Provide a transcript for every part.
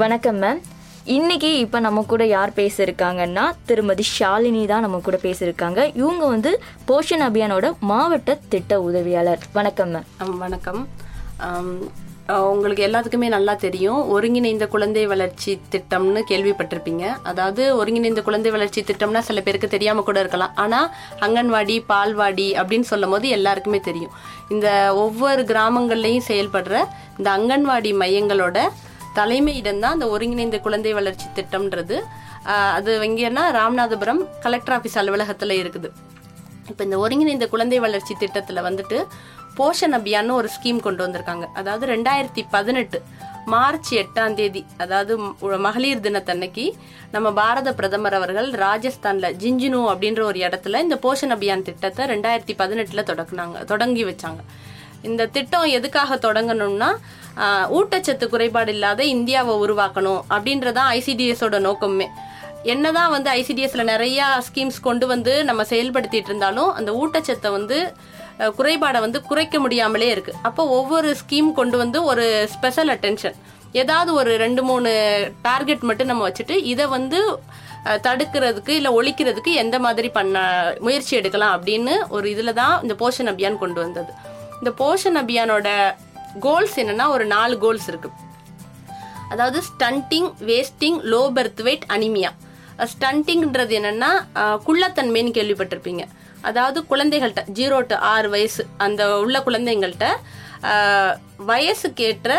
வணக்கம் மேம் இன்னைக்கு இப்போ நம்ம கூட யார் பேசியிருக்காங்கன்னா திருமதி ஷாலினி தான் நம்ம கூட பேசியிருக்காங்க இவங்க வந்து போஷன் அபியானோட மாவட்ட திட்ட உதவியாளர். வணக்கம் மேம் வணக்கம். உங்களுக்கு எல்லாத்துக்குமே நல்லா தெரியும். ஒருங்கிணைந்த குழந்தை வளர்ச்சி திட்டம்னு கேள்விப்பட்டிருப்பீங்க. அதாவது ஒருங்கிணைந்த குழந்தை வளர்ச்சி திட்டம்னா சில பேருக்கு தெரியாம கூட இருக்கலாம். ஆனா அங்கன்வாடி பால்வாடி அப்படின்னு சொல்லும் போது எல்லாருக்குமே தெரியும். இந்த ஒவ்வொரு கிராமங்கள்லையும் செயல்படுற இந்த அங்கன்வாடி மையங்களோட தலைமையிடம் தான் ஒருங்கிணைந்த குழந்தை வளர்ச்சி திட்டம்ன்றது. அது எங்கன்னா ராமநாதபுரம் கலெக்டர் ஆஃபீஸ் அலுவலகத்தில் இருக்குது. இப்போ இந்த ஒருங்கிணைந்த குழந்தை வளர்ச்சி திட்டத்தில் வந்துட்டு போஷன் அபியான்னு ஒரு ஸ்கீம் கொண்டு வந்திருக்காங்க. அதாவது ரெண்டாயிரத்தி பதினெட்டு மார்ச் எட்டாம் தேதி அதாவது மகளிர் தினத்தன்னைக்கு நம்ம பாரத பிரதமர் அவர்கள் ராஜஸ்தான்ல ஜிஞ்சினு அப்படின்ற ஒரு இடத்துல இந்த போஷன் அபியான் திட்டத்தை ரெண்டாயிரத்தி பதினெட்டுல தொடக்குனாங்க தொடங்கி வச்சாங்க. இந்த திட்டம் எதுக்காக தொடங்கணும்னா ஊட்டச்சத்து குறைபாடு இல்லாத இந்தியாவை உருவாக்கணும் அப்படின்றதான் ஐசிடிஎஸோட நோக்கமே. என்னதான் வந்து ஐசிடிஎஸ்ல நிறைய ஸ்கீம்ஸ் கொண்டு வந்து நம்ம செயல்படுத்திட்டு இருந்தாலும் அந்த ஊட்டச்சத்தை வந்து குறைபாடை வந்து குறைக்க முடியாமலே இருக்கு. அப்போ ஒவ்வொரு ஸ்கீம் கொண்டு வந்து ஒரு ஸ்பெஷல் அட்டென்ஷன். ஏதாவது ஒரு ரெண்டு மூணு டார்கெட் மட்டும் நம்ம வச்சுட்டு இதை வந்து தடுக்கிறதுக்கு இல்லை ஒழிக்கிறதுக்கு எந்த மாதிரி பண்ண முயற்சி எடுக்கலாம் அப்படின்னு ஒரு இதில் தான் இந்த போஷன் அபியான் கொண்டு வந்தது. இந்த போஷன் அபியானோட கோல்ஸ் என்னன்னா ஒரு நாலு கோல்ஸ் இருக்கு. அதாவது stunting wasting low birth weight anaemia ஸ்டண்டிங்ன்றது என்னன்னா குள்ளத்தன்மைன்னு கேள்விப்பட்டிருப்பீங்க. அதாவது குழந்தைகள்கிட்ட ஜீரோ டு ஆறு வயசு அந்த உள்ள குழந்தைங்கள்ட்ட வயசுக்கேற்ற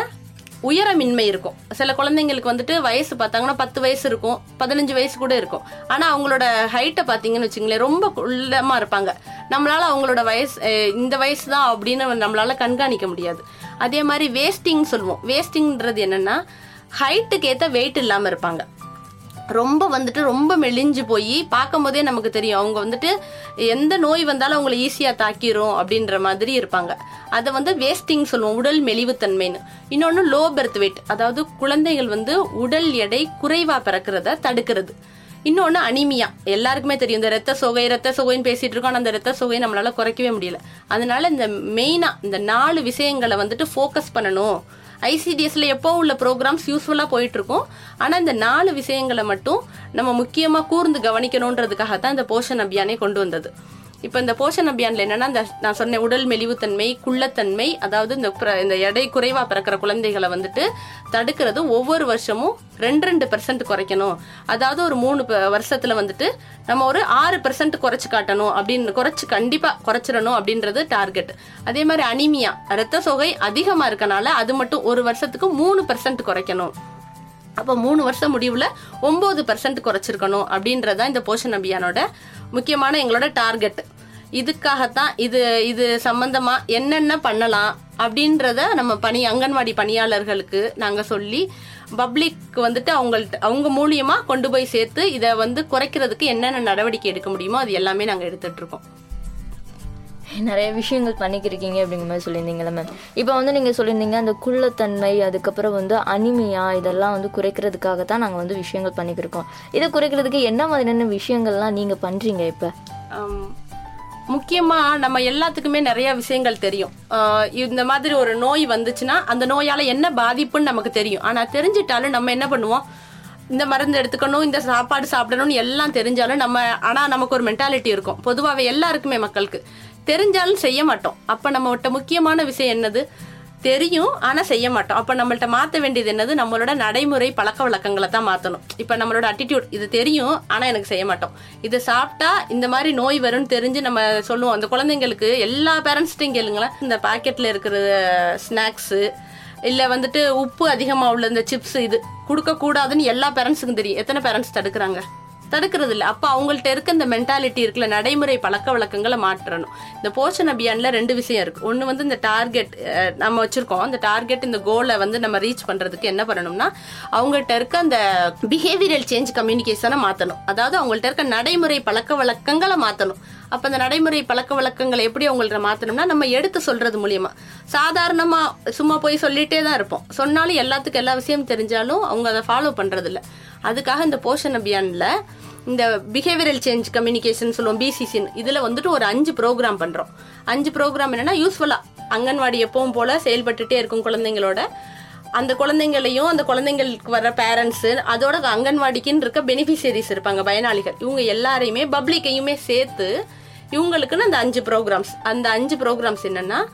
உயரமின்மை இருக்கும். சில குழந்தைங்களுக்கு வந்துட்டு வயசு பார்த்தாங்கன்னா பத்து வயசு இருக்கும் பதினஞ்சு வயசு கூட இருக்கும். ஆனா அவங்களோட ஹைட்டை பார்த்தீங்கன்னு வச்சுங்களேன் ரொம்ப குள்ளமா இருப்பாங்க. நம்மளால அவங்களோட வயசு இந்த வயசு தான் அப்படின்னு நம்மளால கண்காணிக்க முடியாது. அதே மாதிரி வேஸ்டிங் சொல்லுவோம். வேஸ்டிங்ன்றது என்னன்னா ஹைட்டுக்கு ஏற்ற வெயிட் இல்லாமல் இருப்பாங்க. ரொம்ப வந்துட்டு ரொம்ப மெலிஞ்சு போய் பார்க்கும் போதே நமக்கு தெரியும். அவங்க வந்துட்டு எந்த நோய் வந்தாலும் அவங்களை ஈஸியாக தாக்கிரும் அப்படின்ற மாதிரி இருப்பாங்க. அதை வந்து வேஸ்டிங் சொல்லுவோம் உடல் மெலிவுத்தன்மைன்னு. இன்னொன்று லோ பெர்த் வெயிட் அதாவது குழந்தைகள் வந்து உடல் எடை குறைவாக பிறக்கிறத தடுக்கிறது. இன்னொன்று அனிமியா எல்லாருக்குமே தெரியும் இந்த ரத்த சோகை ரத்த சோகைன்னு பேசிட்டு இருக்கோம் ஆனால் அந்த ரத்த சோகையை நம்மளால குறைக்கவே முடியல. அதனால இந்த மெயினாக இந்த நாலு விஷயங்களை வந்துட்டு ஃபோக்கஸ் பண்ணணும். ஐசிடிஎஸ்ல எப்போ உள்ள ப்ரோக்ராம்ஸ் யூஸ்ஃபுல்லாக போயிட்டு இருக்கும் ஆனால் இந்த நாலு விஷயங்களை மட்டும் நம்ம முக்கியமாக கூர்ந்து கவனிக்கணுன்றதுக்காக தான் இந்த போஷன் அபியானே கொண்டு வந்தது. இப்போ இந்த போஷன் அபியான்ல என்னன்னா இந்த நான் சொன்ன உடல் மெலிவுத்தன்மை குள்ளத்தன்மை அதாவது இந்த இந்த எடை குறைவா பிறக்கிற குழந்தைகளை வந்துட்டு தடுக்கிறது ஒவ்வொரு வருஷமும் ரெண்டு ரெண்டு பெர்சன்ட் குறைக்கணும். அதாவது ஒரு மூணு ப- வருஷத்துல வந்துட்டு நம்ம ஒரு ஆறு பெர்சன்ட் குறைச்சு காட்டணும் அப்படின்னு குறைச்சு கண்டிப்பா குறைச்சிடணும் அப்படின்றது டார்கெட் அதே மாதிரி அனிமியா ரத்த சோகை அதிகமா இருக்கனால அது மட்டும் ஒரு வருஷத்துக்கு மூணு பெர்சன்ட் குறைக்கணும். அப்போ மூணு வருஷம் முடிவுல ஒன்பது பர்சன்ட் குறைச்சிருக்கணும் அப்படின்றதான் இந்த போஷன் அபியானோட முக்கியமான எங்களோட டார்கெட். இதுக்காகத்தான் இது இது சம்பந்தமா என்னென்ன பண்ணலாம் அப்படின்றத நம்ம பணி அங்கன்வாடி பணியாளர்களுக்கு நாங்க சொல்லி பப்ளிக் வந்துட்டு அவங்கள்ட்ட அவங்க மூலியமா கொண்டு போய் சேர்த்து இதை வந்து குறைக்கிறதுக்கு என்னென்ன நடவடிக்கை எடுக்க முடியுமோ அது எல்லாமே நாங்க எடுத்துட்டு இருக்கோம். நிறைய விஷயங்கள் பண்ணிக்கிருக்கீங்க அப்படிங்கிற மாதிரி சொல்லியிருந்தீங்களா மேம் இப்போ வந்து நீங்கள் சொல்லியிருந்தீங்க அந்த குள்ளத்தன்மை அதுக்கப்புறம் வந்து அனிமியா இதெல்லாம் வந்து குறைக்கிறதுக்காக தான் நாங்கள் வந்து விஷயங்கள் பண்ணிக்கிருக்கோம். இதை குறைக்கிறதுக்கு என்ன மாதிரியான விஷயங்கள்லாம் நீங்கள் பண்ணுறீங்க இப்போ? முக்கியமாக முக்கியமா நம்ம எல்லாத்துக்குமே நிறைய விஷயங்கள் தெரியும். இந்த மாதிரி ஒரு நோய் வந்துச்சுன்னா அந்த நோயால என்ன பாதிப்புன்னு நமக்கு தெரியும். ஆனா தெரிஞ்சிட்டாலும் நம்ம என்ன பண்ணுவோம்? இந்த மருந்து எடுத்துக்கணும் இந்த சாப்பாடு சாப்பிடணும்னு எல்லாம் தெரிஞ்சாலும் நம்ம ஆனா நமக்கு ஒரு மென்டாலிட்டி இருக்கும். பொதுவாகவே எல்லாருக்குமே மக்களுக்கு. தெரிஞ்சாலும் செய்ய மாட்டோம். அப்ப நம்மகிட்ட முக்கியமான விஷயம் என்னது? தெரியும் ஆனா செய்ய மாட்டோம். அப்ப நம்மள்ட்ட மாத்த வேண்டியது என்னது? நம்மளோட நடைமுறை பழக்க வழக்கங்களை தான் மாத்தணும். இப்ப நம்மளோட அட்டிடியூட் இது தெரியும் ஆனா எனக்கு செய்ய மாட்டோம். இது சாப்பிட்டா இந்த மாதிரி நோய் வரும்னு தெரிஞ்சு நம்ம சொல்லுவோம். அந்த குழந்தைங்களுக்கு எல்லா பேரண்ட்ஸ்ட்டையும் கேளுங்களேன். இந்த பாக்கெட்ல இருக்கிற ஸ்நாக்ஸ் இல்ல வந்துட்டு உப்பு அதிகமா உள்ள இந்த சிப்ஸ் இது கொடுக்க கூடாதுன்னு எல்லா பேரண்ட்ஸுக்கும் தெரியும். எத்தனை பேரண்ட்ஸ் தடுக்கிறாங்க? தடுக்கிறது இல்லை அப்போ அவங்கள்ட்ட இருக்க இந்த மென்டாலிட்டி இருக்குல்ல நடைமுறை பழக்க வழக்கங்களை மாற்றணும். இந்த போஷன் அபியானில் ரெண்டு விஷயம் இருக்கு. ஒன்று வந்து இந்த டார்கெட் நம்ம வச்சிருக்கோம். அந்த டார்கெட் இந்த கோலை வந்து நம்ம ரீச் பண்ணுறதுக்கு என்ன பண்ணணும்னா அவங்கள்ட்ட இருக்க அந்த பிஹேவியரல் சேஞ்ச் கம்யூனிகேஷனை மாற்றணும் அதாவது அவங்கள்ட்ட இருக்க நடைமுறை பழக்க வழக்கங்களை மாற்றணும் அப்ப அந்த நடைமுறை பழக்க வழக்கங்களை எப்படி அவங்கள்ட்ட மாத்தணும்னா நம்ம எடுத்து சொல்றது மூலியமா. சாதாரணமா சும்மா போய் சொல்லிட்டே தான் இருப்போம். சொன்னாலும் எல்லாத்துக்கும் எல்லா விஷயம் தெரிஞ்சாலும் அவங்க அதை ஃபாலோ பண்றது இல்ல அதுக்காக இந்த போஷன் அபியான்ல இந்த பிஹேவியரல் சேஞ்ச் கம்யூனிகேஷன் சொல்லுவோம் பிசிசின்னு இதுல வந்துட்டு ஒரு அஞ்சு ப்ரோக்ராம் பண்றோம். அஞ்சு ப்ரோக்ராம் என்னன்னா யூஸ்ஃபுல்லா அங்கன்வாடி எப்பவும் போல செயல்பட்டுட்டே இருக்கும் குழந்தைங்களோட. அந்த குழந்தைங்களையும் அந்த குழந்தைங்களுக்கு வர பேரண்ட்ஸு அதோட அங்கன்வாடிக்குன்னு இருக்க பெனிஃபிஷியரிஸ் இருப்பாங்க பயனாளிகள். இவங்க எல்லாரையுமே பப்ளிக்கையுமே சேர்த்து இவங்களுக்குன்னு அந்த அஞ்சு ப்ரோக்ராம்ஸ் அந்த அஞ்சு ப்ரோக்ராம்ஸ் என்னன்னா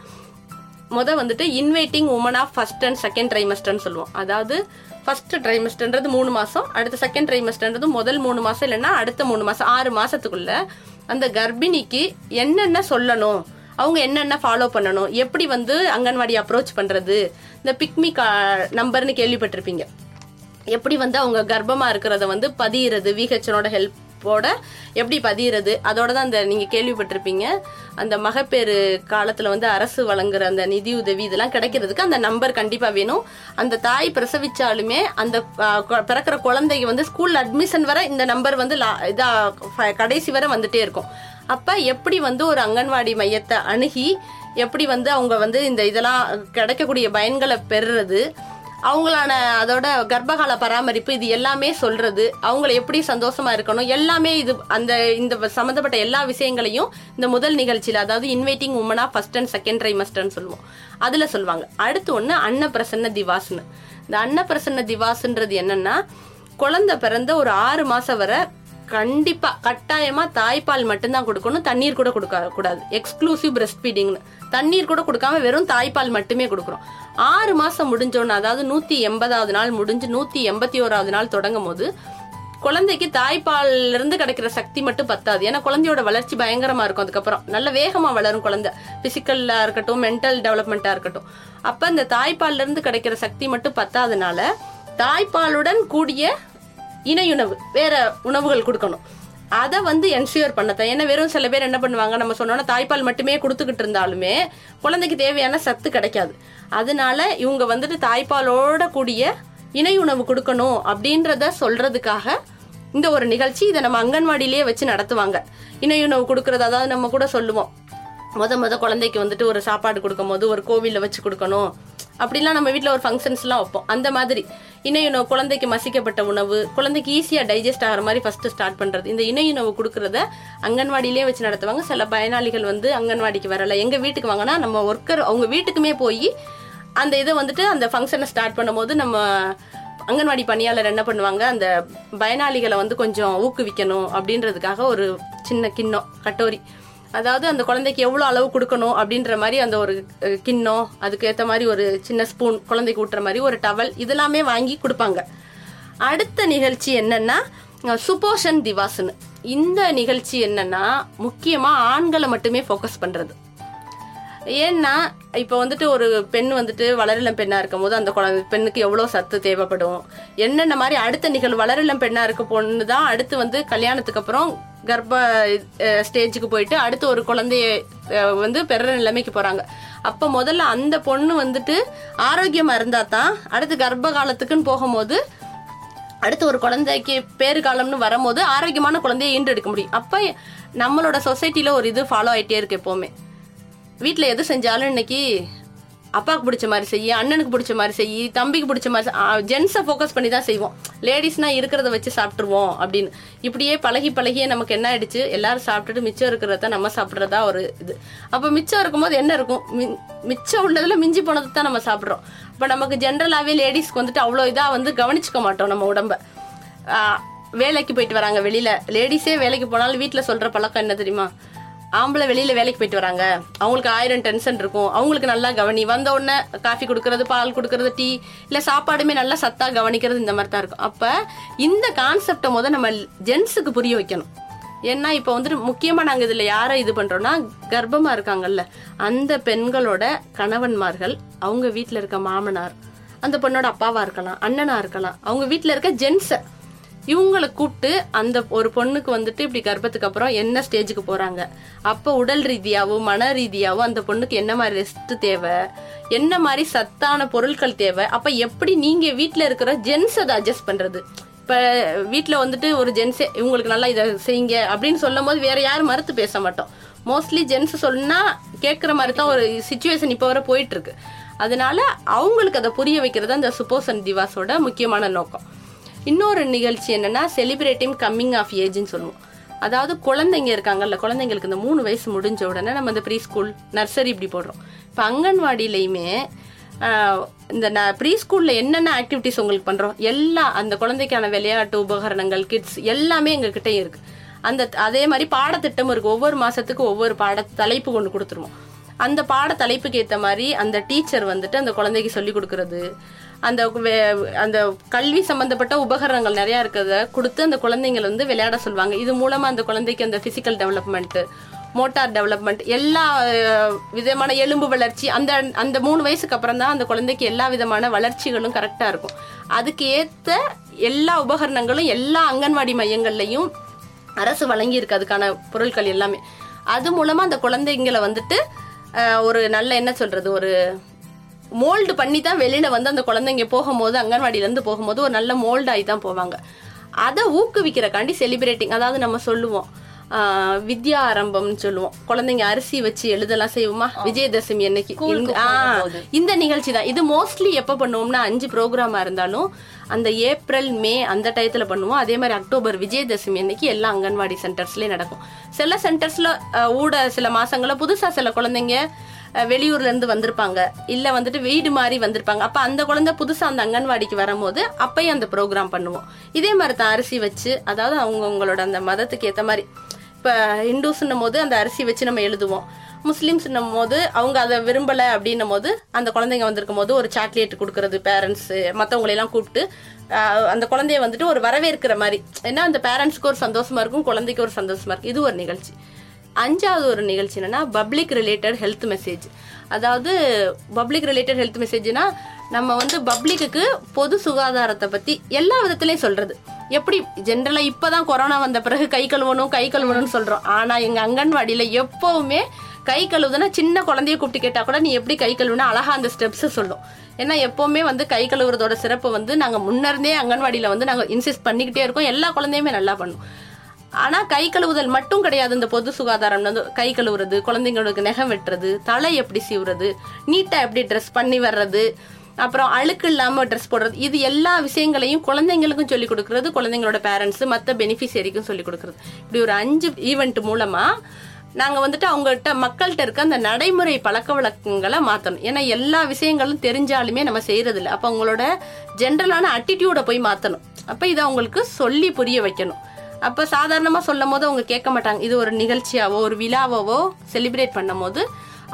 முத வந்துட்டு inviting woman of first and second ட்ரைமஸ்டர்னு சொல்லுவோம். அதாவது ஃபர்ஸ்ட் ட்ரைமஸ்டர்ன்றது மூணு மாதம் அடுத்த செகண்ட் ட்ரைமஸ்டர்ன்றது முதல் மூணு மாதம் இல்லைன்னா அடுத்த மூணு மாதம் ஆறு மாதத்துக்குள்ள அந்த கர்ப்பிணிக்கு என்னென்ன சொல்லணும் அவங்க என்னென்ன ஃபாலோ பண்ணணும்? எப்படி வந்து அங்கன்வாடி அப்ரோச் பண்ணுறது இந்த பிக்மி நம்பர்னு கேள்விப்பட்டிருப்பீங்க. எப்படி வந்து அவங்க கர்ப்பமாக இருக்கிறத வந்து பதியிறது விஹெச்னோட ஹெல்ப்போட எப்படி பதியிறது? அதோட தான் அந்த நீங்கள் கேள்விப்பட்டிருப்பீங்க. அந்த மகப்பேறு காலத்தில் வந்து அரசு வழங்குற அந்த நிதி உதவி இதெல்லாம் கிடைக்கிறதுக்கு அந்த நம்பர் கண்டிப்பாக வேணும். அந்த தாய் பிரசவிச்சாலுமே அந்த பிறக்கிற குழந்தைக்கு வந்து ஸ்கூல் அட்மிஷன் வரை இந்த நம்பர் வந்து லா- இதாக கடைசி வரை வந்துட்டே இருக்கும். அப்ப எப்படி வந்து ஒரு அங்கன்வாடி மையத்தை அணுகி எப்படி வந்து அவங்க வந்து இந்த இதெல்லாம் கிடைக்கக்கூடிய பயன்களை பெறுறது அவங்களான அதோட கர்ப்பகால பராமரிப்பு இது எல்லாமே சொல்றது அவங்கள எப்படி சந்தோஷமா இருக்கணும் எல்லாமே இது அந்த இந்த சம்மந்தப்பட்ட எல்லா விஷயங்களையும் இந்த முதல் நிகழ்ச்சியில் அதாவது இன்வைட்டிங் உமனா ஃபர்ஸ்ட் அண்ட் செகண்ட் ட்ரைமஸ்டர்னு சொல்லுவோம். அதுல சொல்லுவாங்க. அடுத்து ஒன்று அன்னப்பிரசன்ன திவாஸ்னு. இந்த அன்னப்பிரசன்ன திவாஸ்ன்றது என்னன்னா குழந்தை பிறந்த ஒரு ஆறு மாசம் வரை கண்டிப்பா கட்டாயமா தாய்ப்பால் மட்டும்தான் கொடுக்கணும். தண்ணீர் கூட கொடுக்க கூடாது. எக்ஸ்க்ளூசிவ் பிரஸ்ட் ஃபீடிங்னு தண்ணீர் கூட கொடுக்காம வெறும் தாய்ப்பால் மட்டுமே கொடுக்குறோம் ஆறு மாசம் முடிஞ்சோன்னு அதாவது நூத்தி எண்பதாவது நாள் முடிஞ்சு நூத்தி எண்பத்தி ஓராவது நாள் தொடங்கும் போது குழந்தைக்கு தாய்ப்பால்ல இருந்து கிடைக்கிற சக்தி மட்டும் பத்தாது. ஏன்னா குழந்தையோட வளர்ச்சி பயங்கரமா இருக்கும். அதுக்கப்புறம் நல்ல வேகமா வளரும் குழந்தை. பிசிக்கல்லா இருக்கட்டும் மென்டல் டெவலப்மெண்டா இருக்கட்டும். அப்ப இந்த தாய்ப்பால்ல இருந்து கிடைக்கிற சக்தி மட்டும் பத்தாதனால தாய்ப்பாலுடன் கூடிய இணையுணவு வேற உணவுகள் கொடுக்கணும். அதை வந்து என்ஷியூர் பண்ணத்தான். ஏன்னா வெறும் சில பேர் என்ன பண்ணுவாங்க நம்ம சொன்னோம்னா தாய்ப்பால் மட்டுமே கொடுத்துக்கிட்டு இருந்தாலுமே குழந்தைக்கு தேவையான சத்து கிடைக்காது. அதனால இவங்க வந்துட்டு தாய்ப்பாலோட கூடிய இணை உணவு கொடுக்கணும் அப்படின்றத சொல்றதுக்காக இந்த ஒரு நிகழ்ச்சி இதை நம்ம அங்கன்வாடியிலேயே வச்சு நடத்துவாங்க. இணை உணவு கொடுக்கறது அதாவது நம்ம கூட சொல்லுவோம். முத முத குழந்தைக்கு வந்துட்டு ஒரு சாப்பாடு கொடுக்கும் போது ஒரு கோவிலில் வச்சு கொடுக்கணும். அப்படிலாம் நம்ம வீட்டில் ஒரு ஃபங்க்ஷன்ஸ்லாம் வைப்போம். அந்த மாதிரி. இணை உணவு குழந்தைக்கு மசிக்கப்பட்ட உணவு குழந்தைக்கு ஈஸியாக டைஜஸ்ட் ஆகிற மாதிரி ஃபஸ்ட்டு ஸ்டார்ட் பண்ணுறது இந்த இணை உணவு கொடுக்குறத அங்கன்வாடியிலே வச்சு நடத்துவாங்க. சில பயனாளிகள் வந்து அங்கன்வாடிக்கு வரல. எங்கள் வீட்டுக்கு வாங்கினா நம்ம ஒர்க்கர் அவங்க வீட்டுக்குமே போய் அந்த இதை வந்துட்டு அந்த ஃபங்க்ஷனை ஸ்டார்ட் பண்ணும்போது நம்ம அங்கன்வாடி பணியாளர் என்ன பண்ணுவாங்க? அந்த பயனாளிகளை வந்து கொஞ்சம் ஊக்குவிக்கணும் அப்படின்றதுக்காக ஒரு சின்ன கிண்ணம் கட்டோரி. அதாவது அந்த குழந்தைக்கு எவ்வளோ அளவு கொடுக்கணும் அப்படின்ற மாதிரி அந்த ஒரு கிண்ணம் அதுக்கு ஏற்ற மாதிரி ஒரு சின்ன ஸ்பூன் குழந்தைக்கு ஊட்டுற மாதிரி ஒரு டவல் இதெல்லாமே வாங்கி கொடுப்பாங்க. அடுத்த நிகழ்ச்சி என்னன்னா சுபோஷன் திவாஸ்னு இந்த நிகழ்ச்சி என்னன்னா முக்கியமா ஆண்களை மட்டுமே ஃபோக்கஸ் பண்றது. ஏன்னா இப்போ வந்துட்டு ஒரு பெண் வந்துட்டு வளரிளம் பெண்ணா இருக்கும் போது அந்த குழந்தை பெண்ணுக்கு எவ்வளோ சத்து தேவைப்படும் என்னென்ன மாதிரி அடுத்த நிகழ்வு வளரிளம் பெண்ணா இருக்க பொண்ணு தான் அடுத்து வந்து கல்யாணத்துக்கு அப்புறம் கர்ப்ப ஸ்டேஜுக்கு போயிட்டு அடுத்து ஒரு குழந்தைய வந்து பெற நிலைமைக்கு போறாங்க. அப்ப முதல்ல அந்த பொண்ணு வந்துட்டு ஆரோக்கியமா இருந்தா தான் அடுத்து கர்ப்ப காலத்துக்குன்னு போகும்போது அடுத்து ஒரு குழந்தைக்கு பேரு காலம்னு வரும்போது ஆரோக்கியமான குழந்தைய ஈண்டெடுக்க முடியும். அப்ப நம்மளோட சொசைட்டில ஒரு இது ஃபாலோ ஆயிட்டே இருக்கு எப்பவுமே. வீட்டில் எது செஞ்சாலும் இன்னைக்கு அப்பாவுக்கு பிடிச்ச மாதிரி செய்ய அண்ணனுக்கு பிடிச்ச மாதிரி செய்யி தம்பிக்கு பிடிச்ச மாதிரி ஜென்ஸை ஃபோக்கஸ் பண்ணி தான் செய்வோம். லேடிஸ்னா இருக்கிறத வச்சு சாப்பிட்டுருவோம் அப்படின்னு. இப்படியே பழகி பழகியே நமக்கு என்ன ஆயிடுச்சு? எல்லாரும் சாப்பிட்டுட்டு மிச்சம் இருக்கிறத நம்ம சாப்பிட்றதா ஒரு இது. அப்போ மிச்சம் இருக்கும்போது என்ன இருக்கும்? மிச்சம் உள்ளதில் மிஞ்சி போனது தான் நம்ம சாப்பிட்றோம். இப்போ நமக்கு ஜென்ரலாகவே லேடிஸ்க்கு வந்துட்டு அவ்வளோ இதாக வந்து கவனிச்சுக்க மாட்டோம் நம்ம உடம்ப. வேலைக்கு போயிட்டு வராங்க வெளியில. லேடிஸே வேலைக்கு போனாலும் வீட்டில் சொல்ற பழக்கம் என்ன தெரியுமா? ஆம்பளை வெளியில வேலைக்கு போயிட்டு வராங்க. அவங்களுக்கு ஆயிரம் டென்ஷன் இருக்கும். அவங்களுக்கு நல்லா கவனி. வந்த உடனே காஃபி கொடுக்கறது பால் கொடுக்கறது டீ இல்ல சாப்பாடுமே நல்லா சத்தா கவனிக்கிறது இந்த மாதிரி தான் இருக்கும். அப்ப இந்த கான்செப்டை முத நம்ம ஜென்ஸுக்கு புரிய வைக்கணும். ஏன்னா இப்போ வந்துட்டு முக்கியமா நாங்க இதுல யாரை இது பண்றோம்னா கர்ப்பமா இருக்காங்கல்ல. அந்த பெண்களோட கணவன்மார்கள் அவங்க வீட்டில் இருக்க மாமனார் அந்த பொண்ணோட அப்பாவா இருக்கலாம் அண்ணனா இருக்கலாம். அவங்க வீட்டில் இருக்க ஜென்ஸை இவங்களை கூப்பிட்டு அந்த ஒரு பொண்ணுக்கு வந்துட்டு இப்படி கர்ப்பத்துக்கு அப்புறம் என்ன ஸ்டேஜுக்கு போறாங்க? அப்போ உடல் ரீதியாவோ மன ரீதியாவோ அந்த பொண்ணுக்கு என்ன மாதிரி ரெஸ்ட் தேவை? என்ன மாதிரி சத்தான பொருட்கள் தேவை? அப்ப எப்படி நீங்க வீட்டில் இருக்கிற ஜென்ஸ் அதை அட்ஜஸ்ட் பண்றது? இப்ப வீட்டில் வந்துட்டு ஒரு ஜென்ஸே இவங்களுக்கு நல்லா இதை செய்யுங்க அப்படின்னு சொல்லும் போது வேற யாரும் மறுத்து பேச மாட்டோம். மோஸ்ட்லி ஜென்ஸ் சொன்னா கேட்குற மாதிரி தான் ஒரு சுச்சுவேஷன் இப்போ வர போயிட்டு இருக்கு. அதனால அவங்களுக்கு அதை புரிய வைக்கிறது அந்த சுப்போசன் திவாஸோட முக்கியமான நோக்கம். இன்னொரு நிகழ்ச்சி என்னன்னா செலிப்ரேட்டிங் கம்மிங் ஆஃப் ஏஜ்னு சொல்லுவோம். அதாவது குழந்தைங்க இருக்காங்கல்ல குழந்தைங்களுக்கு இந்த மூணு வயசு முடிஞ்ச உடனே நம்ம இந்த ப்ரீ ஸ்கூல் நர்சரி இப்படி போடுறோம். இப்போ அங்கன்வாடியிலையுமே இந்த இந்த ப்ரீ ஸ்கூலில் என்னென்ன ஆக்டிவிட்டிஸ் உங்களுக்கு பண்ணுறோம் எல்லா அந்த குழந்தைக்கான விளையாட்டு உபகரணங்கள் கிட்ஸ் எல்லாமே எங்ககிட்டயும் இருக்குது அந்த அதே மாதிரி பாடத்திட்டம் இருக்கு. ஒவ்வொரு மாதத்துக்கு ஒவ்வொரு பாட தலைப்பு கொண்டு கொடுத்துருவோம். அந்த பாட தலைப்புக்கு ஏற்ற மாதிரி அந்த டீச்சர் வந்துட்டு அந்த குழந்தைக்கு சொல்லி கொடுக்கறது. அந்த வே- அந்த கல்வி சம்பந்தப்பட்ட உபகரணங்கள் நிறைய இருக்கிறத கொடுத்து அந்த குழந்தைங்களை வந்து விளையாட சொல்லுவாங்க. இது மூலமா அந்த குழந்தைக்கு அந்த பிசிக்கல் டெவலப்மெண்ட் மோட்டார் டெவலப்மெண்ட் எல்லா விதமான எலும்பு வளர்ச்சி அந்த அந்த மூணு வயசுக்கு அப்புறம் தான் அந்த குழந்தைக்கு எல்லா விதமான வளர்ச்சிகளும் கரெக்டாக இருக்கும். அதுக்கு ஏற்ற எல்லா உபகரணங்களும் எல்லா அங்கன்வாடி மையங்கள்லையும் அரசு வழங்கியிருக்கு. அதுக்கான பொருட்கள் எல்லாமே. அது மூலமாக அந்த குழந்தைங்களை வந்துட்டு ஒரு நல்ல என்ன சொல்கிறது ஒரு மோல்டு பண்ணி தான் வெளியில வந்து அந்த குழந்தைங்க போகும்போது அங்கன்வாடியில இருந்து போகும்போது ஒரு நல்ல மோல்ட் ஆகி தான் போவாங்க. அதை ஊக்குவிக்கிறக்காண்டி செலிப்ரேட்டிங் அதாவது நம்ம சொல்லுவோம் வித்யா ஆரம்பம்னு சொல்லுவோம். குழந்தைங்க அரிசி வச்சு எழுதலாம் செய்வோமா? விஜயதசமி அன்னைக்கு. இந்த- நிகழ்ச்சி தான். இது மோஸ்ட்லி எப்ப பண்ணுவோம்னா அஞ்சு ப்ரோக்ராமா இருந்தாலும் அந்த ஏப்ரல் மே அந்த டயத்துல பண்ணுவோம். அதே மாதிரி அக்டோபர் விஜயதசமி அன்னைக்கு எல்லா அங்கன்வாடி சென்டர்ஸ்லயும் நடக்கும். சில சென்டர்ஸ்ல ஊட சில மாசங்கள புதுசா சில குழந்தைங்க வெளியூர்ல இருந்து வந்திருப்பாங்க. இல்ல வந்துட்டு வீடு மாதிரி வந்திருப்பாங்க. அப்ப அந்த குழந்தை புதுசா அந்த அங்கன்வாடிக்கு வரும்போது அப்பயும் அந்த ப்ரோக்ராம் பண்ணுவோம். இதே மாதிரி தான் அரிசி வச்சு அதாவது அவங்க உங்களோட அந்த மதத்துக்கு ஏத்த மாதிரி இப்ப ஹிந்துஸ்ன்னும் போது அந்த அரிசி வச்சு நம்ம எழுதுவோம். முஸ்லிம்ஸ்ன்னும் போது அவங்க அதை விரும்பல அப்படின்னும் போது அந்த குழந்தைங்க வந்திருக்கும் போது ஒரு சாக்லேட் கொடுக்கறது பேரண்ட்ஸ் மற்றவங்களெல்லாம் கூப்பிட்டு அந்த குழந்தைய வந்துட்டு ஒரு வரவேற்கிற மாதிரி. ஏன்னா அந்த பேரண்ட்ஸ்க்கு ஒரு சந்தோஷமா இருக்கும் குழந்தைக்கு ஒரு சந்தோஷமா இருக்கும். இது ஒரு நிகழ்ச்சி. அஞ்சாவது ஒரு நிகழ்ச்சி என்னன்னா பப்ளிக் ரிலேட்டட் ஹெல்த் மெசேஜ் அதாவது பப்ளிக் ரிலேட்டட் ஹெல்த் மெசேஜ்னா நம்ம வந்து பப்ளிக்கு பொது சுகாதாரத்தை பத்தி எல்லா விதத்திலையும் சொல்றது. எப்படி? ஜென்ரலா இப்பதான் கொரோனா வந்த பிறகு கை கழுவணும் கை கழுவணும்னு சொல்றோம். ஆனா எங்க அங்கன்வாடியில எப்பவுமே கை கழுவுதுன்னா சின்ன குழந்தைய கூப்பிட்டு கேட்டா கூட நீ எப்படி கை கழுவுனா அழகா அந்த ஸ்டெப்ஸ் சொல்லும். ஏன்னா எப்பவுமே வந்து கை கழுவுறதோட சிறப்பு வந்து நாங்க முன்னர்ந்தே அங்கன்வாடியில வந்து நாங்க இன்சிஸ்ட் பண்ணிக்கிட்டே இருக்கோம். எல்லா குழந்தையுமே நல்லா பண்ணும். ஆனா கை கழுவுதல் மட்டும் கிடையாது. இந்த பொது சுகாதாரம் வந்து கை கழுவுறது குழந்தைங்களுக்கு நெகம் வெட்டுறது தலை எப்படி சீவுறது நீட்டா எப்படி ட்ரெஸ் பண்ணி வர்றது அப்புறம் அழுக்கு இல்லாம ட்ரெஸ் போடுறது இது எல்லா விஷயங்களையும் குழந்தைங்களுக்கும் சொல்லி கொடுக்கறது குழந்தைங்களோட பேரண்ட்ஸ் மற்ற பெனிஃபிஷியரிக்கும் சொல்லி கொடுக்கறது. இப்படி ஒரு அஞ்சு ஈவெண்ட் மூலமா நாங்க வந்துட்டு அவங்ககிட்ட மக்கள்கிட்ட இருக்க அந்த நடைமுறை பழக்க வழக்கங்களை மாத்தணும். ஏன்னா எல்லா விஷயங்களும் தெரிஞ்சாலுமே நம்ம செய்யறது அப்போ அப்ப அவங்களோட ஜென்ரலான அட்டிடியூட போய் மாத்தணும். அப்ப இதை அவங்களுக்கு சொல்லி புரிய வைக்கணும். அப்ப சாதாரணமா சொல்லும் போது அவங்க கேட்க மாட்டாங்க. இது ஒரு நிகழ்ச்சியாவோ ஒரு விழாவோ செலிப்ரேட் பண்ணும் போது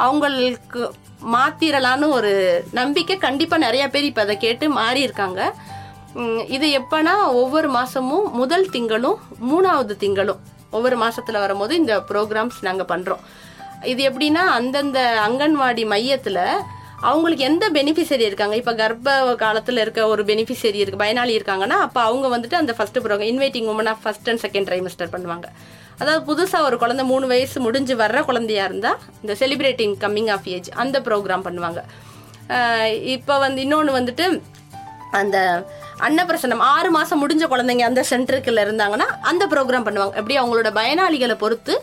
அவங்களுக்கு மாத்திரலான்னு ஒரு நம்பிக்கை கண்டிப்பா நிறைய பேர் இப்ப அதை கேட்டு மாறி இருக்காங்க. இது எப்பனா ஒவ்வொரு மாசமும் முதல் திங்களும் மூணாவது திங்களும் ஒவ்வொரு மாசத்துல வரும்போது இந்த ப்ரோக்ராம்ஸ் நாங்க பண்றோம். இது எப்படின்னா அந்தந்த அங்கன்வாடி மையத்துல அவங்களுக்கு எந்த பெனிஃபிஷரி இருக்காங்க? இப்போ கர்ப்ப காலத்தில் இருக்க ஒரு பெனிஃபிஷரி இருக்கு பயனாளி இருக்காங்கன்னா அப்போ அவங்க வந்துட்டு அந்த ஃபர்ஸ்ட் ப்ரோக்ராம் இன்வைட்டிங் உமனாக ஃபர்ஸ்ட் அண்ட் செகண்ட் ட்ரைமஸ்டர் பண்ணுவாங்க. அதாவது புதுசாக ஒரு குழந்தை மூணு வயசு முடிஞ்சு வர்ற குழந்தையா இருந்தால் இந்த செலிப்ரேட்டிங் கம்மிங் ஆஃப் ஏஜ் அந்த ப்ரோக்ராம் பண்ணுவாங்க. இப்போ வந்து இன்னொன்று வந்துட்டு அந்த அன்னப்பிரசனம் ஆறு மாதம் முடிஞ்ச குழந்தைங்க அந்த சென்டருக்குள்ள இருந்தாங்கன்னா அந்த ப்ரோக்ராம் பண்ணுவாங்க. எப்படி? அவங்களோட பயனாளிகளை பொறுத்து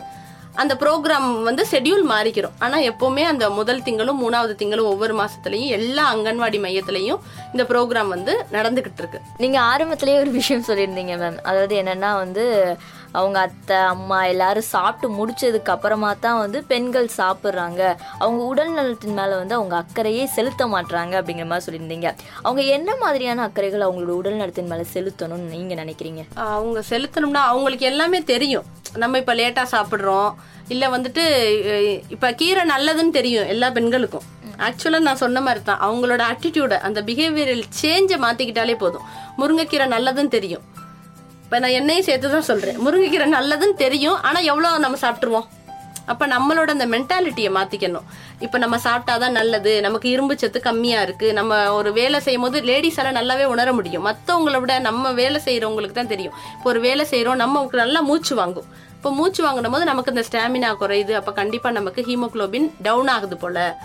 அந்த ப்ரோக்ராம் வந்து ஷெட்யூல் மாறிக்கிறோம் ஆனா எப்பவுமே அந்த முதல் திங்களும் மூணாவது திங்களும் ஒவ்வொரு மாசத்துலயும் எல்லா அங்கன்வாடி மையத்திலையும் இந்த ப்ரோக்ராம் வந்து நடந்துகிட்டு இருக்கு. நீங்க ஆரம்பத்திலேயே ஒரு விஷயம் சொல்லியிருந்தீங்க மேம் அதாவது என்னன்னா வந்து அவங்க அத்தை அம்மா எல்லாரும் சாப்பிட்டு முடிச்சதுக்கு அப்புறமா தான் வந்து பெண்கள் சாப்பிட்றாங்க. அவங்க உடல் நலத்தின் மேல வந்து அவங்க அக்கறையே செலுத்த மாட்டுறாங்க அப்படிங்கிற மாதிரி சொல்லியிருந்தீங்க. அவங்க என்ன மாதிரியான அக்கறைகள் அவங்களோட உடல் நலத்தின் மேல செலுத்தணும்னு நீங்க நினைக்கிறீங்க? அவங்க செலுத்தணும்னா அவங்களுக்கு எல்லாமே தெரியும். நம்ம இப்ப லேட்டா சாப்பிடுறோம். இல்ல வந்துட்டு இப்போ இப்ப கீரை நல்லதுன்னு தெரியும் எல்லா பெண்களுக்கும். ஆக்சுவலா நான் சொன்ன மாதிரி தான். அவங்களோட ஆட்டிடியூட அந்த பிஹேவியரல் சேஞ்சை மாத்திக்கிட்டாலே போதும். முருங்கைக்கீரை நல்லதுன்னு தெரியும். இப்ப நான் என்னையும் சேர்த்து தான் சொல்றேன். முருங்கைக்கீரை நல்லதுன்னு தெரியும். ஆனா எவ்வளவு நம்ம சாப்பிட்டுருவோம்? அப்ப நம்மளோட அந்த மென்டாலிட்டியை மாத்திக்கணும். இப்ப நம்ம சாப்பிட்டாதான் நல்லது. நமக்கு இரும்பு சத்து கம்மியா இருக்கு. நம்ம ஒரு வேலை செய்யும் போது லேடிஸ் நல்லாவே உணர முடியும். மற்றவங்கள விட நம்ம வேலை செய்யறவங்களுக்கு தான் தெரியும். இப்போ ஒரு வேலை செய்யறோம் நமக்கு நல்லா மூச்சு வாங்கும். இப்போ மூச்சு வாங்கின போது நமக்கு இந்த ஸ்டாமினா குறையுது. அப்ப கண்டிப்பா நமக்கு ஹீமோகுளோபின் டவுன் ஆகுது போல.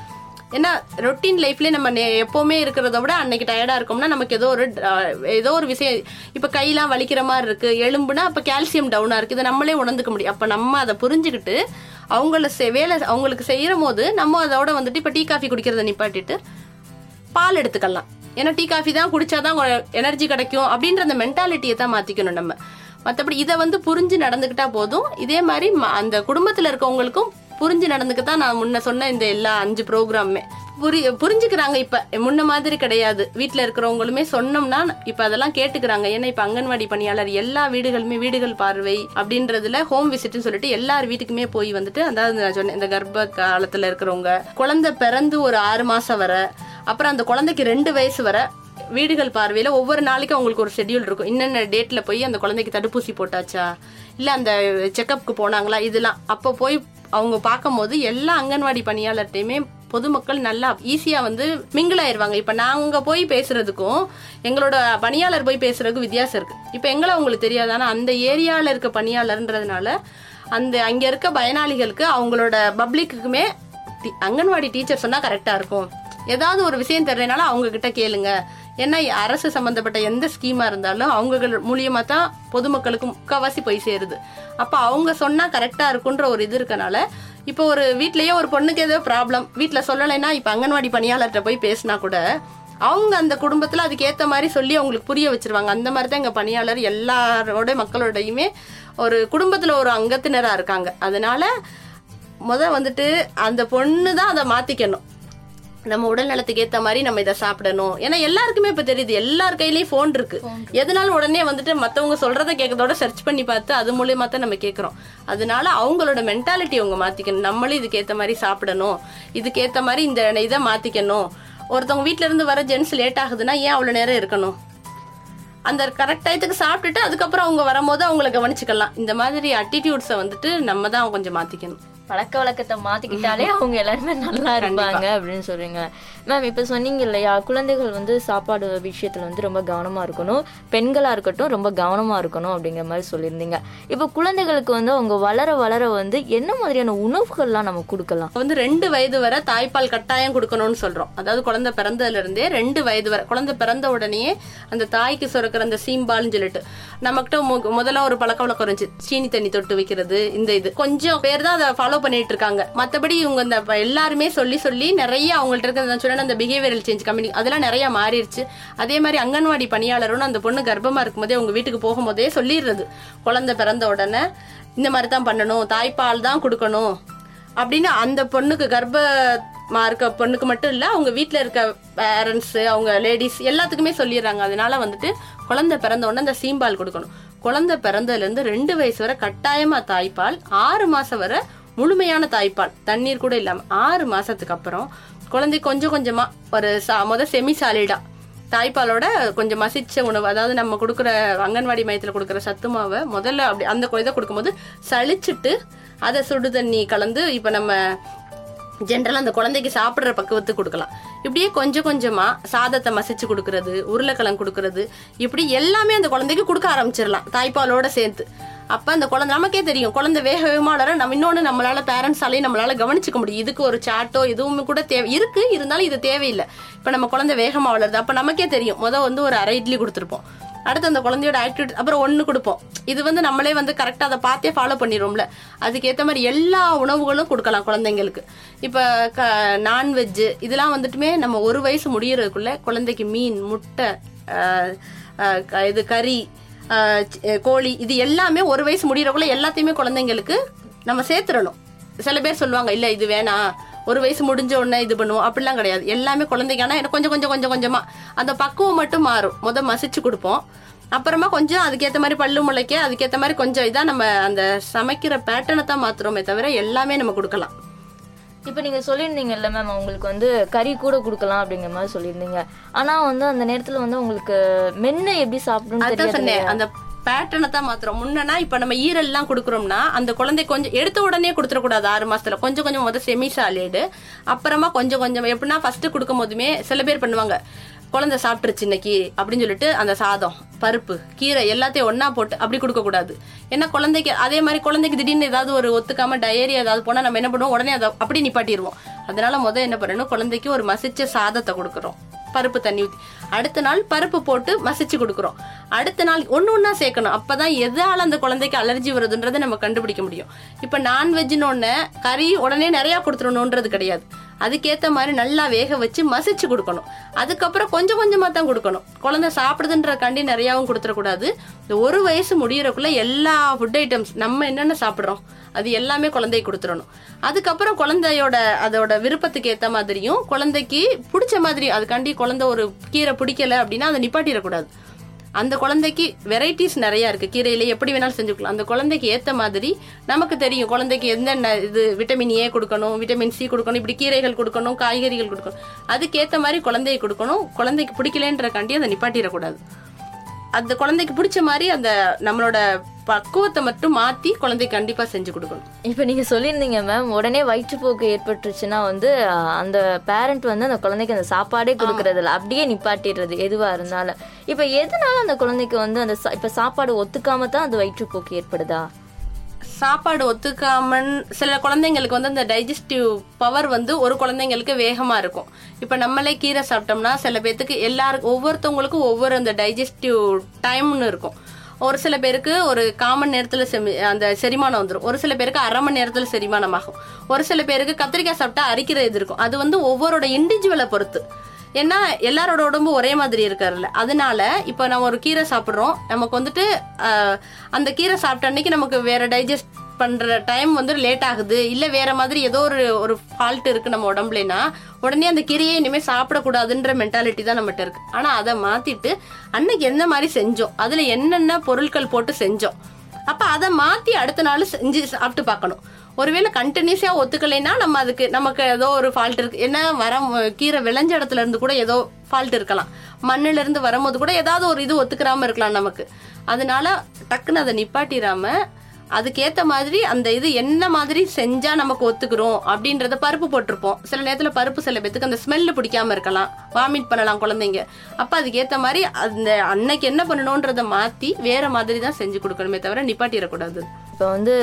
ஏன்னா ரொட்டீன் லைஃப்லேயே நம்ம நே- இருக்கிறத விட அன்னைக்கு டயர்டாக இருக்கோம்னா நமக்கு ஏதோ ஒரு ஏதோ ஒரு விஷயம் இப்போ கையெல்லாம் வலிக்கிற மாதிரி இருக்குது எலும்புனா அப்போ கால்சியம் டவுனாக இருக்குது இதை நம்மளே உணர்ந்துக்க முடியும். அப்போ நம்ம அதை புரிஞ்சுக்கிட்டு அவங்கள செ- வேலை அவங்களுக்கு செய்கிற போது நம்ம அதோட வந்துட்டு இப்போ டீ காஃபி குடிக்கிறத நிப்பாட்டிட்டு பால் எடுத்துக்கலாம். ஏன்னா டீ காஃபி தான் குடிச்சாதான் எனர்ஜி கிடைக்கும் அப்படின்ற அந்த மென்டாலிட்டியை தான் மாற்றிக்கணும் நம்ம. மற்றபடி இதை வந்து புரிஞ்சு நடந்துக்கிட்டா போதும். இதே மாதிரி ம- அந்த குடும்பத்தில் இருக்கவங்களுக்கும் புரிஞ்சு நடந்துக்கத்தான் நான் முன்ன சொன்ன இந்த எல்லா அஞ்சு ப்ரோக்ராமுமே புரி புரிஞ்சுக்கிறாங்க இப்ப. முன்ன மாதிரி கிடையாது. வீட்டுல இருக்கிறவங்களுமே சொன்னோம்னா இப்ப அதெல்லாம் கேட்டுக்கிறாங்க. ஏன்னா இப்ப அங்கன்வாடி பணியாளர் எல்லா வீடுகளுமே வீடுகள் பார்வை அப்படின்றதுல ஹோம் விசிட்னு சொல்லிட்டு எல்லார் வீட்டுக்குமே போய் வந்துட்டு அதாவது நான் சொன்னேன் இந்த கர்ப்ப காலத்துல இருக்கிறவங்க குழந்தை பிறந்து ஒரு ஆறு மாசம் வர அப்புறம் அந்த குழந்தைக்கு ரெண்டு வயசு வர வீடுகள் பார்வையில ஒவ்வொரு நாளைக்கும் அவங்களுக்கு ஒரு ஷெட்யூல் இருக்கும். என்னென்ன டேட்ல போய் அந்த குழந்தைக்கு தடுப்பூசி போட்டாச்சா? இல்ல அந்த செக்கப்புக்கு போனாங்களா? இதெல்லாம். அப்போ போய் அவங்க பார்க்கும்போது எல்லா அங்கன்வாடி பணியாளர்கிட்டையுமே பொதுமக்கள் நல்லா ஈஸியா வந்து மிங்கிள் ஆயிடுவாங்க இப்ப நாங்க போய் பேசுறதுக்கும் எங்களோட பணியாளர் போய் பேசுறதுக்கும் வித்தியாசம் இருக்கு. இப்ப எங்களை உங்களுக்கு தெரியாது. ஆனா அந்த ஏரியால இருக்க பணியாளர்ன்றதுனால அந்த அங்க இருக்க பயனாளிகளுக்கு அவங்களோட பப்ளிக்குமே அங்கன்வாடி டீச்சர் சொன்னா கரெக்டா இருக்கும். ஏதாவது ஒரு விஷயம் தெரியறதுனால அவங்க கிட்ட கேளுங்க. ஏன்னா அரசு சம்பந்தப்பட்ட எந்த ஸ்கீமா இருந்தாலும் அவங்க மூலியமா தான் பொதுமக்களுக்கு முக்காவாசி போய் சேருது. அப்ப அவங்க சொன்னா கரெக்டா இருக்குன்ற ஒரு இது இருக்கனால இப்போ ஒரு வீட்லயே ஒரு பொண்ணுக்கு ஏதோ ப்ராப்ளம் வீட்டுல சொல்லலைன்னா இப்ப அங்கன்வாடி பணியாளர்கிட்ட போய் பேசினா கூட அவங்க அந்த குடும்பத்துல அதுக்கு ஏத்த மாதிரி சொல்லி அவங்களுக்கு புரிய வச்சிருவாங்க. அந்த மாதிரி தான் எங்க பணியாளர் எல்லாரோட மக்களோடையுமே ஒரு குடும்பத்துல ஒரு அங்கத்தினரா இருக்காங்க. அதனால முத வந்துட்டு அந்த பொண்ணு தான் அதை மாத்திக்கணும். நம்ம உடல் நலத்துக்கு ஏத்த மாதிரி நம்ம இதை சாப்பிடணும். ஏன்னா எல்லாருக்குமே இப்ப தெரியுது எல்லார் கையிலயும் போன் இருக்கு. எதனால உடனே வந்துட்டு மத்தவங்க சொல்றத கேட்கறதோட சர்ச் பண்ணி பார்த்து அது மூலியமா தான் நம்ம கேட்கறோம். அதனால அவங்களோட மென்டாலிட்டி அவங்க மாத்திக்கணும். நம்மளும் இதுக்கு ஏத்த மாதிரி சாப்பிடணும். இதுக்கு ஏத்த மாதிரி இந்த இதை மாத்திக்கணும். ஒருத்தவங்க வீட்ல இருந்து வர ஜென்ஸ் லேட் ஆகுதுன்னா ஏன் அவ்வளவு நேரம் இருக்கணும்? அந்த கரெக்ட் டயத்துக்கு சாப்பிட்டுட்டு அதுக்கப்புறம் அவங்க வரும்போது அவங்கள கவனிச்சுக்கலாம். இந்த மாதிரி அட்டிடியூட்ஸை வந்துட்டு நம்ம தான் கொஞ்சம் மாத்திக்கணும். பழக்க வழக்கத்தை மாத்திக்கிட்டாலே அவங்க எல்லாருமே நல்லா இருப்பாங்க அப்படின்னு சொல்றீங்க. மேம் இப்ப சொன்னீங்க இல்லையா குழந்தைகள் வந்து சாப்பாடு விஷயத்துல வந்து ரொம்ப கவனமா இருக்கணும். பெண்களா இருக்கட்டும் ரொம்ப கவனமா இருக்கணும் அப்படிங்கிற மாதிரி சொல்லியிருந்தீங்க. இப்ப குழந்தைகளுக்கு வந்து அவங்க வளர வளர வந்து என்ன மாதிரியான உணவுகள்லாம் நம்ம கொடுக்கலாம்? வந்து ரெண்டு வயது வரை தாய்ப்பால் கட்டாயம் கொடுக்கணும்னு சொல்றோம். அதாவது குழந்தை பிறந்ததுல இருந்தே ரெண்டு வயது வரை குழந்தை பிறந்த உடனே அந்த தாய்க்கு சுரக்கிற அந்த சீம்பால்னு சொல்லிட்டு. நம்மகிட்ட முதல்ல ஒரு பழக்க வழக்கம் இருந்துச்சு. சீனி தண்ணி தொட்டு வைக்கிறது இந்த இது. கொஞ்சம் பேர் தான் அதை ஃபாலோ பண்ணிட்டு இருக்காங்க. மத்தபடி இவங்க இந்த எல்லாருமே சொல்லி சொல்லி நிறைய அவங்கள்ட்ட இருக்கிறத நான் சொன்ன அந்த பிஹேவியரல் சேஞ்ச் கம்பெனி அதெல்லாம் நிறைய மாறிடுச்சு. அதே மாதிரி அங்கன்வாடி பணியாளரும் அந்த பொண்ணு கர்ப்பமா இருக்கும்போதே அவங்க வீட்டுக்கு போகும்போதே சொல்லிடுறது. குழந்தை பிறந்த உடனே இந்த மாதிரி தான் பண்ணணும் தாய்ப்பால் தான் கொடுக்கணும் அப்படின்னு அந்த பொண்ணுக்கு கர்ப்பமா இருக்க பொண்ணுக்கு மட்டும் இல்ல அவங்க வீட்டில் இருக்க பேரண்ட்ஸ் அவங்க லேடிஸ் எல்லாத்துக்குமே சொல்லிடுறாங்க. அதனால வந்துட்டு குழந்தை பிறந்த உடனே அந்த சீம்பால் கொடுக்கணும். குழந்தை பிறந்ததுல இருந்து ரெண்டு வயசு வரை கட்டாயமா தாய்ப்பால் ஆறு மாசம் வரை முழுமையான தாய்ப்பால் தண்ணீர் கூட இல்லாம ஆறு மாசத்துக்கு அப்புறம் குழந்தை கொஞ்சம் கொஞ்சமா ஒரு சா- முத செமி சாலிடா தாய்ப்பாலோட கொஞ்சம் மசிச்ச உணவு அதாவது நம்ம கொடுக்குற அங்கன்வாடி மையத்தில் கொடுக்குற சத்து மாவை முதல்ல அப்படி அந்த இதை கொடுக்கும்போது சளிச்சுட்டு அதை சுடு தண்ணி கலந்து இப்போ நம்ம ஜென்ரலாக அந்த குழந்தைக்கு சாப்பிட்ற பக்குவத்துக்கு கொடுக்கலாம். இப்படியே கொஞ்சம் கொஞ்சமா சாதத்தை மசிச்சு கொடுக்கறது உருளைக்கிழங்கு கொடுக்கறது இப்படி எல்லாமே அந்த குழந்தைக்கு கொடுக்க ஆரம்பிச்சிடலாம் தாய்ப்பாலோட சேர்த்து. அப்ப அந்த குழந்தை நமக்கே தெரியும் குழந்தை வேக வேகமா வளர நம்ம இன்னொன்னு நம்மளால பேரண்ட்ஸாலையும் நம்மளால கவனிச்சுக்க முடியும். இதுக்கு ஒரு சாட்டோ எதுவுமே கூட தேவை இருக்கு இருந்தாலும் இது தேவையில்லை. இப்ப நம்ம குழந்தை வேகமா வளருது. அப்ப நமக்கே தெரியும் முத வந்து ஒரு அரை இட்லி கொடுத்துருப்போம். அடுத்து அந்த குழந்தையோட ஆட்டிடியூட் அப்புறம் ஒன்று கொடுப்போம். இது வந்து நம்மளே வந்து கரெக்டாக அதை பார்த்தே ஃபாலோ பண்ணிடுவோம்ல அதுக்கேற்ற மாதிரி எல்லா உணவுகளும் கொடுக்கலாம் குழந்தைங்களுக்கு. இப்போ க நான்வெஜ்ஜு இதெல்லாம் வந்துட்டுமே நம்ம ஒரு வயசு முடியறதுக்குள்ள குழந்தைக்கு மீன் முட்டை க- இது கறி கோழி இது எல்லாமே ஒரு வயசு முடியறக்குள்ள எல்லாத்தையுமே குழந்தைங்களுக்கு நம்ம சேர்த்துடணும். சில பேர் சொல்லுவாங்க இல்லை இது வேணாம். ஒரு வயசு முடிஞ்ச உடனே இது பண்ணுவோம். அப்படிலாம் கிடையாது. எல்லாமே குழந்தைக்கான எனக்கு கொஞ்சம் கொஞ்சம் கொஞ்சம் கொஞ்சமா அந்த பக்குவம் மட்டும் மாறும். முத மசிச்சு கொடுப்போம். அப்புறமா கொஞ்சம் அதுக்கேத்த மாதிரி பல்லு முளைக்க அதுக்கேத்த மாதிரி கொஞ்சம் இதா நம்ம அந்த சமைக்கிற பேட்டர்னை தான் மாத்துறோமே தவிர எல்லாமே நம்ம கொடுக்கலாம். இப்போ நீங்க சொல்லியிருந்தீங்கல்ல மேம் உங்களுக்கு வந்து கறி கூட கொடுக்கலாம் அப்படிங்கிற மாதிரி சொல்லியிருந்தீங்க. ஆனா வந்து அந்த நேரத்துல வந்து உங்களுக்கு மென்னு எப்படி அதான் சொன்னேன். அந்த பேட்டர்னை தான் மாத்துறோம். முன்னனா இப்ப நம்ம ஈரல் எல்லாம் கொடுக்குறோம்னா அந்த குழந்தை கொஞ்சம் எடுத்த உடனே கொடுத்துடக்கூடாது ஆறு மாசத்துல. கொஞ்சம் கொஞ்சம் முதல் செமி சாலேடு அப்புறமா கொஞ்சம் கொஞ்சம் எப்படின்னா ஃபர்ஸ்ட் கொடுக்கும் போதுமே சில பேர் பண்ணுவாங்க. குழந்தை சாப்பிட்டுருச்சு இன்னைக்கு அப்படின்னு சொல்லிட்டு அந்த சாதம் பருப்பு கீரை எல்லாத்தையும் ஒன்னா போட்டு அப்படி கொடுக்க கூடாது ஏன்னா குழந்தைக்கு அதே மாதிரி குழந்தைக்கு திடீர்னு ஏதாவது ஒரு ஒத்துக்காம டயரி ஏதாவது போனா நம்ம என்ன பண்ணுவோம்? உடனே அதை அப்படி நிப்பாட்டிடுவோம். அதனால முதல் என்ன பண்ணணும்? குழந்தைக்கு ஒரு மசிச்ச சாதத்தை கொடுக்குறோம் பருப்பு தண்ணி ஊற்றி அடுத்த நாள் பருப்பு போட்டு மசிச்சு கொடுக்குறோம். அடுத்த நாள் ஒன்று ஒன்றா சேர்க்கணும். அப்போ தான் எதால் அந்த குழந்தைக்கு அலர்ஜி வருதுன்றதை நம்ம கண்டுபிடிக்க முடியும். இப்போ நான்வெஜ்னு ஒன்று கறி உடனே நிறையா கொடுத்துடணுன்றது கிடையாது. அதுக்கேற்ற மாதிரி நல்லா வேக வச்சு மசிச்சு கொடுக்கணும். அதுக்கப்புறம் கொஞ்சம் கொஞ்சமாக தான் கொடுக்கணும். குழந்தை சாப்பிடுதுன்ற கண்டி நிறையாவும் கொடுத்துடக்கூடாது. இந்த ஒரு வயசு முடியறக்குள்ள எல்லா ஃபுட் ஐட்டம்ஸ் நம்ம என்னென்ன சாப்பிட்றோம்? அது எல்லாமே குழந்தைக்கு கொடுத்துடணும். அதுக்கப்புறம் குழந்தையோட அதோட விருப்பத்துக்கு ஏத்த மாதிரியும் குழந்தைக்கு பிடிச்ச மாதிரி அதுக்காண்டி குழந்தை ஒரு கீரை பிடிக்கல அப்படின்னா அதை நிப்பாட்டிடக்கூடாது. அந்த குழந்தைக்கு வெரைட்டிஸ் நிறைய இருக்கு. கீரையில எப்படி வேணாலும் செஞ்சுக்கலாம் அந்த குழந்தைக்கு ஏத்த மாதிரி நமக்கு தெரியும் குழந்தைக்கு என்னென்ன இது விட்டமின் ஏ கொடுக்கணும் விட்டமின் சி கொடுக்கணும் இப்படி கீரைகள் கொடுக்கணும் காய்கறிகள் கொடுக்கணும். அதுக்கேற்ற மாதிரி குழந்தைய கொடுக்கணும். குழந்தைக்கு பிடிக்கலன்றக்காண்டி அதை நிப்பாட்டிடக்கூடாது. அந்த குழந்தைக்கு பிடிச்ச மாதிரி அந்த நம்மளோட பக்குவத்தை மட்டும் மாத்தி குழந்தைக்கு கண்டிப்பா செஞ்சு கொடுக்கணும். இப்போ நீங்கள் சொல்லியிருந்தீங்க மேம் உடனே வயிற்றுப்போக்கு ஏற்பட்டுருச்சுன்னா வந்து அந்த பேரண்ட் வந்து அந்த குழந்தைக்கு அந்த சாப்பாடே கொடுக்கறதில்ல. அப்படியே நிப்பாட்டிடுறது எதுவாக இருந்தாலும். இப்போ எதனால அந்த குழந்தைக்கு வந்து அந்த இப்போ சாப்பாடு ஒத்துக்காம தான் அந்த வயிற்றுப்போக்கு ஏற்படுதா? சாப்பாடு ஒத்துக்காமன் சில குழந்தைங்களுக்கு வந்து அந்த டைஜஸ்டிவ் பவர் வந்து ஒரு குழந்தைங்களுக்கு வேகமா இருக்கும். இப்ப நம்மளே கீரை சாப்பிட்டோம்னா சில பேர்த்துக்கு எல்லாருக்கும் ஒவ்வொருத்தவங்களுக்கும் ஒவ்வொரு அந்த டைஜஸ்டிவ் டைம்னு இருக்கும். ஒரு சில பேருக்கு ஒரு காமன் நேரத்தில் செமி அந்த செரிமானம் வந்துடும் ஒரு சில பேருக்கு அரை மணி நேரத்தில் செரிமானம் ஆகும் ஒரு சில பேருக்கு கத்திரிக்காய் சாப்பிட்டா அரிக்கிற இது இருக்கும். அது வந்து ஒவ்வொருட இண்டிவிஜுவலை பொறுத்து. ஏன்னா எல்லாரோட உடம்பு ஒரே மாதிரி இருக்காருல்ல. அதனால இப்போ நம்ம ஒரு கீரை சாப்பிட்றோம். நமக்கு வந்துட்டு அந்த கீரை சாப்பிட்ட அன்னைக்கு நமக்கு வேற டைஜஸ்ட் பண்ற டைம் வந்து லேட் ஆகுது. இல்ல வேற மாதிரி ஏதோ ஒரு ஒரு ஃபால்ட் இருக்கு நம்ம உடம்புலனா உடனே அந்த கீரையை இனிமே சாப்பிடக்கூடாதுன்ற மென்டாலிட்டி தான் நம்மகிட்ட இருக்கு. ஆனா அதை மாத்திட்டு அன்னைக்கு எந்த மாதிரி செஞ்சோம்? அதுல என்னென்ன பொருட்கள் போட்டு செஞ்சோம்? அப்போ அதை மாற்றி அடுத்த நாள் செஞ்சு சாப்பிட்டு பார்க்கணும். ஒருவேளை கண்டினியூஸாக ஒத்துக்கலைன்னா நம்ம அதுக்கு நமக்கு ஏதோ ஒரு ஃபால்ட் இருக்கு. என்ன வர கீரை விளைஞ்ச இடத்துல இருந்து கூட ஏதோ ஃபால்ட் இருக்கலாம். மண்ணுல இருந்து வரும்போது கூட ஏதாவது ஒரு இது ஒத்துக்கிறாம இருக்கலாம் நமக்கு. அதனால டக்குன்னு அதை நிப்பாட்டிடாமல் அதுக்கேத்த மாதிரி அந்த இது என்ன மாதிரி செஞ்சா நமக்கு ஒத்துக்கிறோம் அப்படின்றத பருப்பு போட்டிருப்போம். சில நேரத்துல பருப்பு சில பேத்துக்கு அந்த ஸ்மெல்லு பிடிக்காம இருக்கலாம். வாமிட் பண்ணலாம் குழந்தைங்க. அப்ப அதுக்கேத்த மாதிரி அந்த அன்னைக்கு என்ன பண்ணணும்ன்றத மாத்தி வேற மாதிரி தான் செஞ்சு கொடுக்கணுமே தவிர நிப்பாட்டிடக்கூடாது. இப்போ வந்து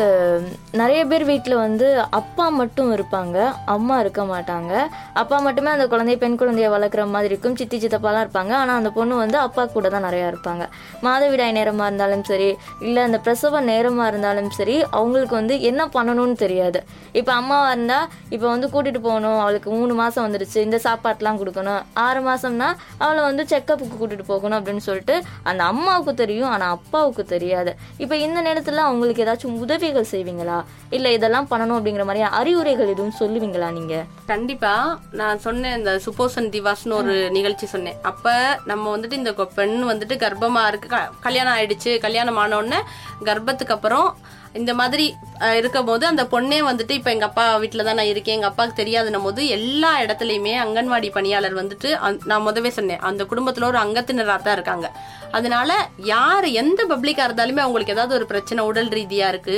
நிறைய பேர் வீட்டில் வந்து அப்பா மட்டும் இருப்பாங்க. அம்மா இருக்க மாட்டாங்க. அப்பா மட்டுமே அந்த குழந்தைய பெண் குழந்தைய வளர்க்குற மாதிரி இருக்கும். சித்தி சித்தப்பாலாம் இருப்பாங்க. ஆனால் அந்த பொண்ணு வந்து அப்பா கூட தான் நிறையா இருப்பாங்க. மாதவிடாய் நேரமாக இருந்தாலும் சரி இல்லை அந்த பிரசவ நேரமாக இருந்தாலும் சரி அவங்களுக்கு வந்து என்ன பண்ணணும்னு தெரியாது. இப்போ அம்மாவாக இருந்தால் இப்போ வந்து கூட்டிகிட்டு போகணும். அவளுக்கு மூணு மாதம் வந்துடுச்சு இந்த சாப்பாட்டெலாம் கொடுக்கணும். ஆறு மாதம்னா அவளை வந்து செக்கப்புக்கு கூட்டிகிட்டு போகணும் அப்படின்னு சொல்லிட்டு அந்த அம்மாவுக்கு தெரியும். ஆனால் அப்பாவுக்கு தெரியாது. இப்போ இந்த நேரத்தில் அவங்களுக்கு ஏதாச்சும் உதவிகள் செய்வீங்களா? இல்லை இதெல்லாம் பண்ணணும் அப்படிங்கிற மாதிரி அறிவுரைகள் எதுவும் சொல்லுவீங்களா நீங்கள் கண்டிப்பா. நான் சொன்னேன் இந்த சுப்போசன் திவாஸ்னு ஒரு நிகழ்ச்சி சொன்னேன். அப்ப நம்ம வந்துட்டு இந்த பெண் வந்துட்டு கர்ப்பமா இருக்கு கல்யாணம் ஆயிடுச்சு கல்யாணம் ஆன உடனே கர்ப்பத்துக்கு அப்புறம் இந்த மாதிரி அஹ், இருக்கும் போது அந்த பொண்ணே வந்துட்டு இப்ப எங்க அப்பா வீட்டுல தான் நான் இருக்கேன். எங்க அப்பாவுக்கு தெரியாதுன்னும் போது எல்லா இடத்துலயுமே அங்கன்வாடி பணியாளர் வந்துட்டு நான் முதவே சொன்னேன். அந்த குடும்பத்துல ஒரு அங்கத்தினரா தான் இருக்காங்க. அதனால யார் எந்த பப்ளிக்கா இருந்தாலுமே அவங்களுக்கு ஏதாவது ஒரு பிரச்சனை உடல் ரீதியா இருக்கு.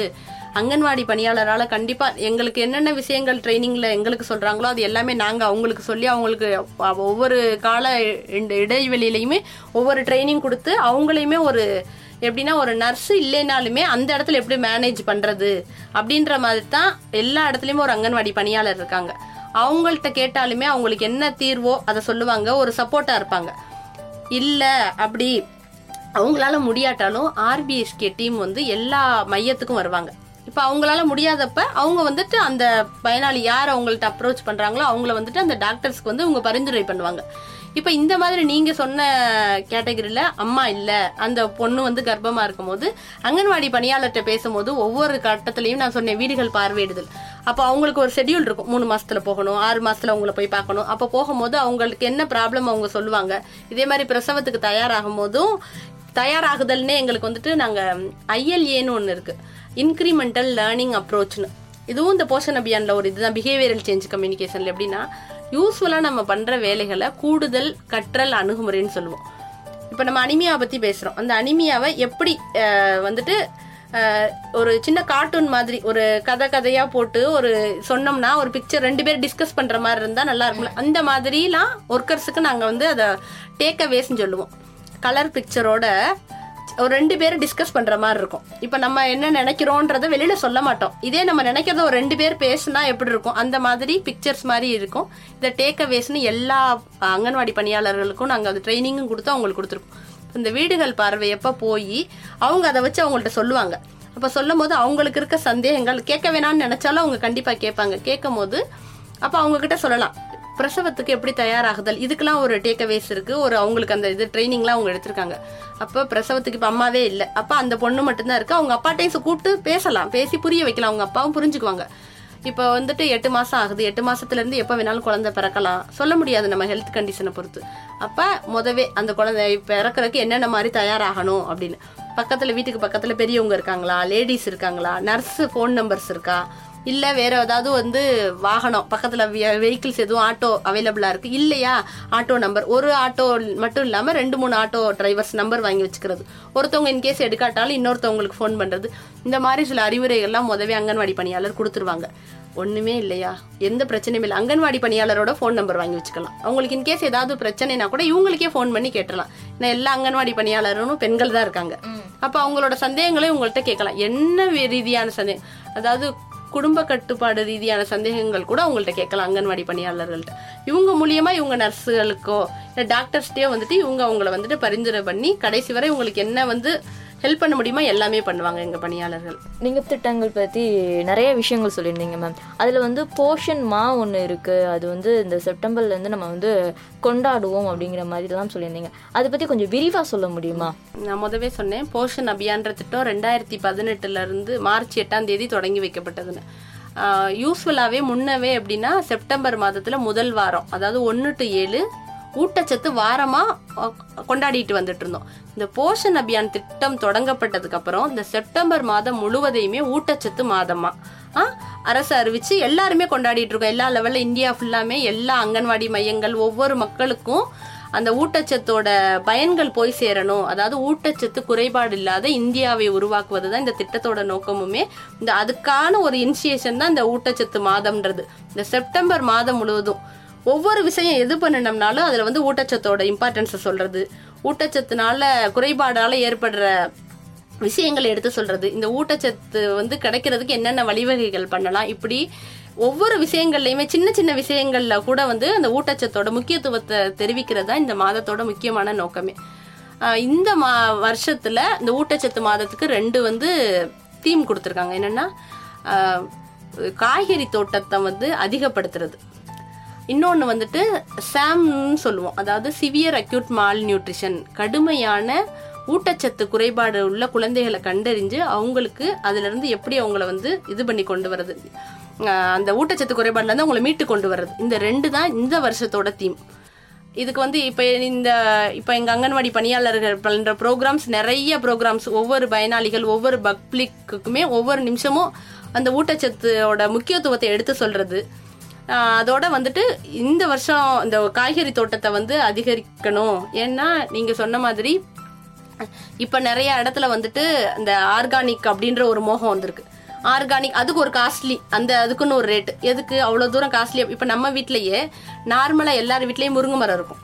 அங்கன்வாடி பணியாளரால் கண்டிப்பா எங்களுக்கு என்னென்ன விஷயங்கள் ட்ரைனிங்ல எங்களுக்கு சொல்றாங்களோ அது எல்லாமே நாங்க அவங்களுக்கு சொல்லி அவங்களுக்கு ஒவ்வொரு கால இந்த இடைவெளியிலையுமே ஒவ்வொரு ட்ரைனிங் கொடுத்து அவங்களையுமே ஒரு எப்படின்னா ஒரு நர்ஸ் இல்லைனாலுமே அந்த இடத்துல எப்படி மேனேஜ் பண்றது அப்படின்ற மாதிரி தான் எல்லா இடத்துலயுமே ஒரு அங்கன்வாடி பணியாளர் இருக்காங்க. அவங்கள்ட்ட கேட்டாலுமே அவங்களுக்கு என்ன தீர்வோ அதை சொல்லுவாங்க ஒரு சப்போர்ட்டா இருப்பாங்க. இல்ல அப்படி அவங்களால முடியாட்டாலும் ஆர்பிஎஸ்கே டீம் வந்து எல்லா மையத்துக்கும் வருவாங்க. இப்ப அவங்களால முடியாதப்ப அவங்க வந்துட்டு அந்த பயனாளி யார் அவங்கள்ட்ட அப்ரோச் பண்றாங்களோ அவங்கள வந்துட்டு அந்த டாக்டர்ஸ்க்கு வந்து அவங்க பரிந்துரை பண்ணுவாங்க. இப்ப இந்த மாதிரி நீங்க சொன்ன கேட்டகரியில அம்மா இல்ல அந்த பொண்ணு வந்து கர்ப்பமா இருக்கும்போது அங்கன்வாடி பணியாளர்கிட்ட பேசும்போது ஒவ்வொரு கட்டத்திலையும் நான் சொன்னேன் வீடுகள் பார்வையிடுதல். அப்போ அவங்களுக்கு ஒரு ஷெட்யூல் இருக்கும் மூணு மாசத்துல போகணும் ஆறு மாசத்துல அவங்கள போய் பார்க்கணும். அப்போ போகும்போது அவங்களுக்கு என்ன ப்ராப்ளம் அவங்க சொல்லுவாங்க? இதே மாதிரி பிரசவத்துக்கு தயாராகும் போதும் தயாராகுதல்னே எங்களுக்கு வந்துட்டு நாங்கள் ஐஎல்ஏன்னு ஒன்று இருக்குது இன்க்ரிமெண்டல் லேர்னிங் அப்ரோச்னு இதுவும் இந்த போஷன் அபியானில் ஒரு இதுதான். பிஹேவியரல் சேஞ்ச் கம்யூனிகேஷன்ல எப்படின்னா யூஸ்ஃபுல்லாக நம்ம பண்ணுற வேலைகளை கூடுதல் கற்றல் அணுகுமுறைன்னு சொல்லுவோம். இப்போ நம்ம அனிமியாவை பற்றி பேசுகிறோம் அந்த அனிமியாவை எப்படி வந்துட்டு ஒரு சின்ன கார்ட்டூன் மாதிரி ஒரு கதை கதையாக போட்டு ஒரு சொன்னோம்னா ஒரு பிக்சர் ரெண்டு பேர் டிஸ்கஸ் பண்ணுற மாதிரி இருந்தால் நல்லா இருக்கும்ல. அந்த மாதிரிலாம் ஒர்க்கர்ஸுக்கு நாங்கள் வந்து அதை டேக் அவேஸ்ன்னு சொல்லுவோம். கலர் பிக்சரோட ஒரு ரெண்டு பேரும் டிஸ்கஸ் பண்ற மாதிரி இருக்கும். இப்ப நம்ம என்ன நினைக்கிறோன்றத வெளியில சொல்ல மாட்டோம். இதே நம்ம நினைக்கிறத ஒரு ரெண்டு பேர் பேசுனா எப்படி இருக்கும்? அந்த மாதிரி பிக்சர்ஸ் மாதிரி இருக்கும். இந்த டேக் அவேஸ்னு எல்லா அங்கன்வாடி பணியாளர்களுக்கும் நாங்க அது ட்ரைனிங்கும் கொடுத்து அவங்களுக்கு கொடுத்துருக்கோம். இந்த வீடுகள் பார்வை எப்ப போய் அவங்க அதை வச்சு அவங்கள்ட்ட சொல்லுவாங்க. அப்ப சொல்லும் போது அவங்களுக்கு இருக்க சந்தேகங்கள் கேட்க வேணாம்னு நினைச்சாலும் அவங்க கண்டிப்பா கேட்பாங்க. கேட்கும் போது அப்ப அவங்க கிட்ட சொல்லலாம். பிரசவத்துக்கு எப்படி தயாராகுதல்? இதுக்கெல்லாம் ஒரு டேக்அவேஸ் இருக்கு. ஒரு அவங்களுக்கு அந்த இது ட்ரைனிங்லாம் அவங்க எடுத்திருக்காங்க. அப்போ பிரசவத்துக்கு இப்போ அம்மாவே இல்லை. அப்போ அந்த பொண்ணு மட்டும்தான் இருக்கு. அவங்க அப்பாட்டையும் கூப்பிட்டு பேசலாம். பேசி புரிய வைக்கலாம். அவங்க அப்பாவும் புரிஞ்சுக்குவாங்க. இப்போ வந்துட்டு எட்டு மாதம் ஆகுது. எட்டு மாதத்துலேருந்து எப்போ வேணாலும் குழந்தை பிறக்கலாம். சொல்ல முடியாது நம்ம ஹெல்த் கண்டிஷனை பொறுத்து. அப்போ முதவே அந்த குழந்தை பிறக்கிறதுக்கு என்னென்ன மாதிரி தயாராகணும் அப்படின்னு. பக்கத்தில் வீட்டுக்கு பக்கத்தில் பெரியவங்க இருக்காங்களா? லேடிஸ் இருக்காங்களா? நர்ஸு ஃபோன் நம்பர்ஸ் இருக்கா? இல்ல வேற ஏதாவது வந்து வாகனம் பக்கத்துல வெஹிக்கிள்ஸ் எதுவும் ஆட்டோ அவைலபிளா இருக்கு? இல்லையா? ஆட்டோ நம்பர் ஒரு ஆட்டோ மட்டும் இல்லாம ரெண்டு மூணு ஆட்டோ டிரைவர்ஸ் நம்பர் வாங்கி வச்சுக்கிறது. ஒருத்தவங்க இன்கேஸ் எடுக்காட்டாலும் இன்னொருத்தவங்களுக்கு ஃபோன் பண்றது. இந்த மாதிரி சில அறிவுரைகள்லாம் முதவே அங்கன்வாடி பணியாளர் கொடுத்துருவாங்க. ஒண்ணுமே இல்லையா? எந்த பிரச்சனையும் இல்லை. அங்கன்வாடி பணியாளரோட ஃபோன் நம்பர் வாங்கி வச்சுக்கலாம். அவங்களுக்கு இன்கேஸ் ஏதாவது பிரச்சனைனா கூட இவங்களுக்கே ஃபோன் பண்ணி கேட்டலாம் ஏன்னா எல்லா அங்கன்வாடி பணியாளரும் பெண்கள் தான் இருக்காங்க. அப்ப அவங்களோட சந்தேகங்களையும் உங்கள்கிட்ட கேட்கலாம். என்ன ரீதியான சந்தேகம் அதாவது குடும்ப கட்டுப்பாடு ரீதியான சந்தேகங்கள் கூட அவங்கள்ட்ட கேட்கலாம் அங்கன்வாடி பணியாளர்கள்ட்ட. இவங்க மூலியமா இவங்க நர்ஸுகளுக்கோ இல்லை டாக்டர்ஸ்டே வந்துட்டு இவங்க அவங்கள வந்துட்டு பரிந்துரை பண்ணி கடைசி வரை உங்களுக்கு என்ன வந்து ஹெல்ப் பண்ண முடியுமா? எல்லாமே பண்ணுவாங்க எங்க பணியாளர்கள். நீங்க திட்டங்கள் பத்தி நிறைய விஷயங்கள் சொல்லியிருந்தீங்க மேம் அதுல வந்து போஷன் மா ஒன்று இருக்கு. அது வந்து இந்த செப்டம்பர்ல இருந்து நம்ம வந்து கொண்டாடுவோம் அப்படிங்கிற மாதிரிலாம் சொல்லியிருந்தீங்க. அதை பத்தி கொஞ்சம் விரிவா சொல்ல முடியுமா? நான் முதவே சொன்னேன் போஷன் அபியான்ற திட்டம் ரெண்டாயிரத்தி பதினெட்டுல இருந்து மார்ச் எட்டாம் தேதி தொடங்கி வைக்கப்பட்டதுன்னு. யூஸ்ஃபுல்லாகவே முன்னவே எப்படின்னா செப்டம்பர் மாதத்துல முதல் வாரம் அதாவது ஒன்று டு ஏழு ஊட்டச்சத்து வாரமா கொண்டாடிட்டு வந்துட்டு இருந்தோம். இந்த போஷன் அபியான் திட்டம் தொடங்கப்பட்டதுக்கு அப்புறம் இந்த செப்டம்பர் மாதம் முழுவதையுமே ஊட்டச்சத்து மாதமா. அரசு அறிவிச்சு எல்லாருமே கொண்டாடிட்டு இருக்கோம். எல்லா லெவல்ல இந்தியா ஃபுல்லாமே எல்லா அங்கன்வாடி மையங்கள் ஒவ்வொரு மக்களுக்கும் அந்த ஊட்டச்சத்தோட பயன்கள் போய் சேரணும். அதாவது ஊட்டச்சத்து குறைபாடு இல்லாத இந்தியாவை உருவாக்குவது தான் இந்த திட்டத்தோட நோக்கமுமே. இந்த அதுக்கான ஒரு இனிஷியேஷன் தான் இந்த ஊட்டச்சத்து மாதம்ன்றது. இந்த செப்டம்பர் மாதம் முழுவதும் ஒவ்வொரு விஷயம் எது பண்ணினோம்னாலும் அதில் வந்து ஊட்டச்சத்தோட இம்பார்ட்டன்ஸை சொல்கிறது ஊட்டச்சத்துனால குறைபாடால் ஏற்படுற விஷயங்களை எடுத்து சொல்கிறது இந்த ஊட்டச்சத்து வந்து கிடைக்கிறதுக்கு என்னென்ன வழிவகைகள் பண்ணலாம்? இப்படி ஒவ்வொரு விஷயங்கள்லையுமே சின்ன சின்ன விஷயங்கள்ல கூட வந்து அந்த ஊட்டச்சத்தோட முக்கியத்துவத்தை தெரிவிக்கிறது தான் இந்த மாதத்தோட முக்கியமான நோக்கமே. இந்த மா வருஷத்துல இந்த ஊட்டச்சத்து மாதத்துக்கு ரெண்டு வந்து தீம் கொடுத்துருக்காங்க. என்னன்னா காய்கறி தோட்டத்தை வந்து அதிகப்படுத்துறது. இன்னொன்று வந்துட்டு சாம்னு சொல்லுவோம். அதாவது சிவியர் அக்யூட் மால் நியூட்ரிஷன் கடுமையான ஊட்டச்சத்து குறைபாடு உள்ள குழந்தைகளை கண்டறிஞ்சு அவங்களுக்கு அதுலேருந்து எப்படி அவங்கள வந்து இது பண்ணி கொண்டு வர்றது? அந்த ஊட்டச்சத்து குறைபாடுலேருந்து அவங்கள அவங்களை மீட்டு கொண்டு வர்றது. இந்த ரெண்டு தான் இந்த வருஷத்தோட தீம் இதுக்கு வந்து இப்போ இந்த இப்போ எங்கள் அங்கன்வாடி பணியாளர்கள் பண்ணுற ப்ரோக்ராம்ஸ் நிறைய ப்ரோக்ராம்ஸ் ஒவ்வொரு பயனாளிகள் ஒவ்வொரு பப்ளிக்குமே ஒவ்வொரு நிமிஷமும் அந்த ஊட்டச்சத்தோட முக்கியத்துவத்தை எடுத்து சொல்கிறது அதோட வந்துட்டு இந்த வருஷம் இந்த காய்கறி தோட்டத்தை வந்து அதிகரிக்கணும். ஏன்னா நீங்க சொன்ன மாதிரி இப்ப நிறைய இடத்துல வந்துட்டு இந்த ஆர்கானிக் அப்படின்ற ஒரு மோகம் வந்திருக்கு. ஆர்கானிக் அதுக்கு ஒரு காஸ்ட்லி அந்த அதுக்குன்னு ஒரு ரேட் எதுக்கு அவ்வளோ தூரம் காஸ்ட்லி? இப்போ நம்ம வீட்லயே நார்மலாக எல்லார் வீட்லேயும் முருங்கை மரம் இருக்கும்.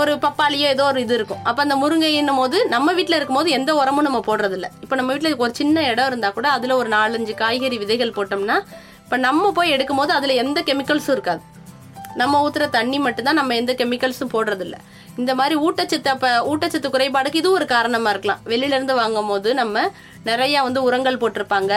ஒரு பப்பாளியோ ஏதோ ஒரு இது இருக்கும். அப்போ அந்த முருங்கைன்னும் போது நம்ம வீட்டில் இருக்கும்போது எந்த உரமும் நம்ம போடுறதில்ல. இப்போ நம்ம வீட்டில் ஒரு சின்ன இடம் இருந்தால் கூட அதில் ஒரு நாலஞ்சு காய்கறி விதைகள் போட்டோம்னா இப்போ நம்ம போய் எடுக்கும் போது அதில் எந்த கெமிக்கல்ஸும் இருக்காது. நம்ம ஊற்றுற தண்ணி மட்டும்தான் நம்ம எந்த கெமிக்கல்ஸும் போடுறதில்ல. இந்த மாதிரி ஊட்டச்சத்து அப்போ ஊட்டச்சத்து குறைபாடுக்கு இது ஒரு காரணமாக இருக்கலாம். வெளியிலேருந்து வாங்கும் போது நம்ம நிறையா வந்து உரங்கள் போட்டிருப்பாங்க.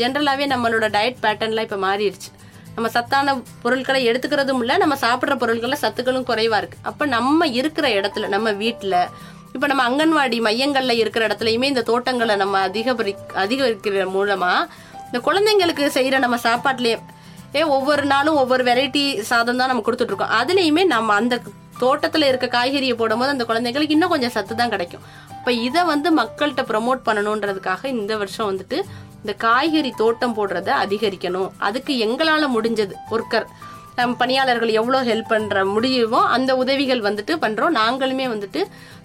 ஜென்ரலாகவே நம்மளோட டயட் பேட்டர்ன்லாம் இப்போ மாறிடுச்சு. நம்ம சத்தான பொருட்களை எடுத்துக்கிறதும் இல்லை நம்ம சாப்பிட்ற பொருட்களில் சத்துக்களும் குறைவாக இருக்குது அப்போ நம்ம இருக்கிற இடத்துல நம்ம வீட்டில் இப்போ நம்ம அங்கன்வாடி மையங்களில் இருக்கிற இடத்துலையுமே இந்த தோட்டங்களை நம்ம அதிகபரி அதிகரிக்கிற மூலமாக இந்த குழந்தைங்களுக்கு செய்யற நம்ம சாப்பாட்டுலயே ஏ ஒவ்வொரு நாளும் ஒவ்வொரு வெரைட்டி சாதம் தான் நம்ம கொடுத்துட்டு இருக்கோம் அதுலயுமே நம்ம அந்த தோட்டத்துல இருக்க காய்கறியை போடும்போது அந்த குழந்தைங்களுக்கு இன்னும் கொஞ்சம் சத்து தான் கிடைக்கும். இப்போ இதை வந்து மக்கள்கிட்ட ப்ரமோட் பண்ணணுன்றதுக்காக இந்த வருஷம் வந்துட்டு இந்த காய்கறி தோட்டம் போடுறத அதிகரிக்கணும். அதுக்கு எங்களால முடிஞ்சது ஒர்க்கர் நம் பணியாளர்கள் எவ்வளோ ஹெல்ப் பண்ணுற முடியுமோ அந்த உதவிகள் வந்துட்டு பண்ணுறோம் நாங்களுமே வந்துட்டு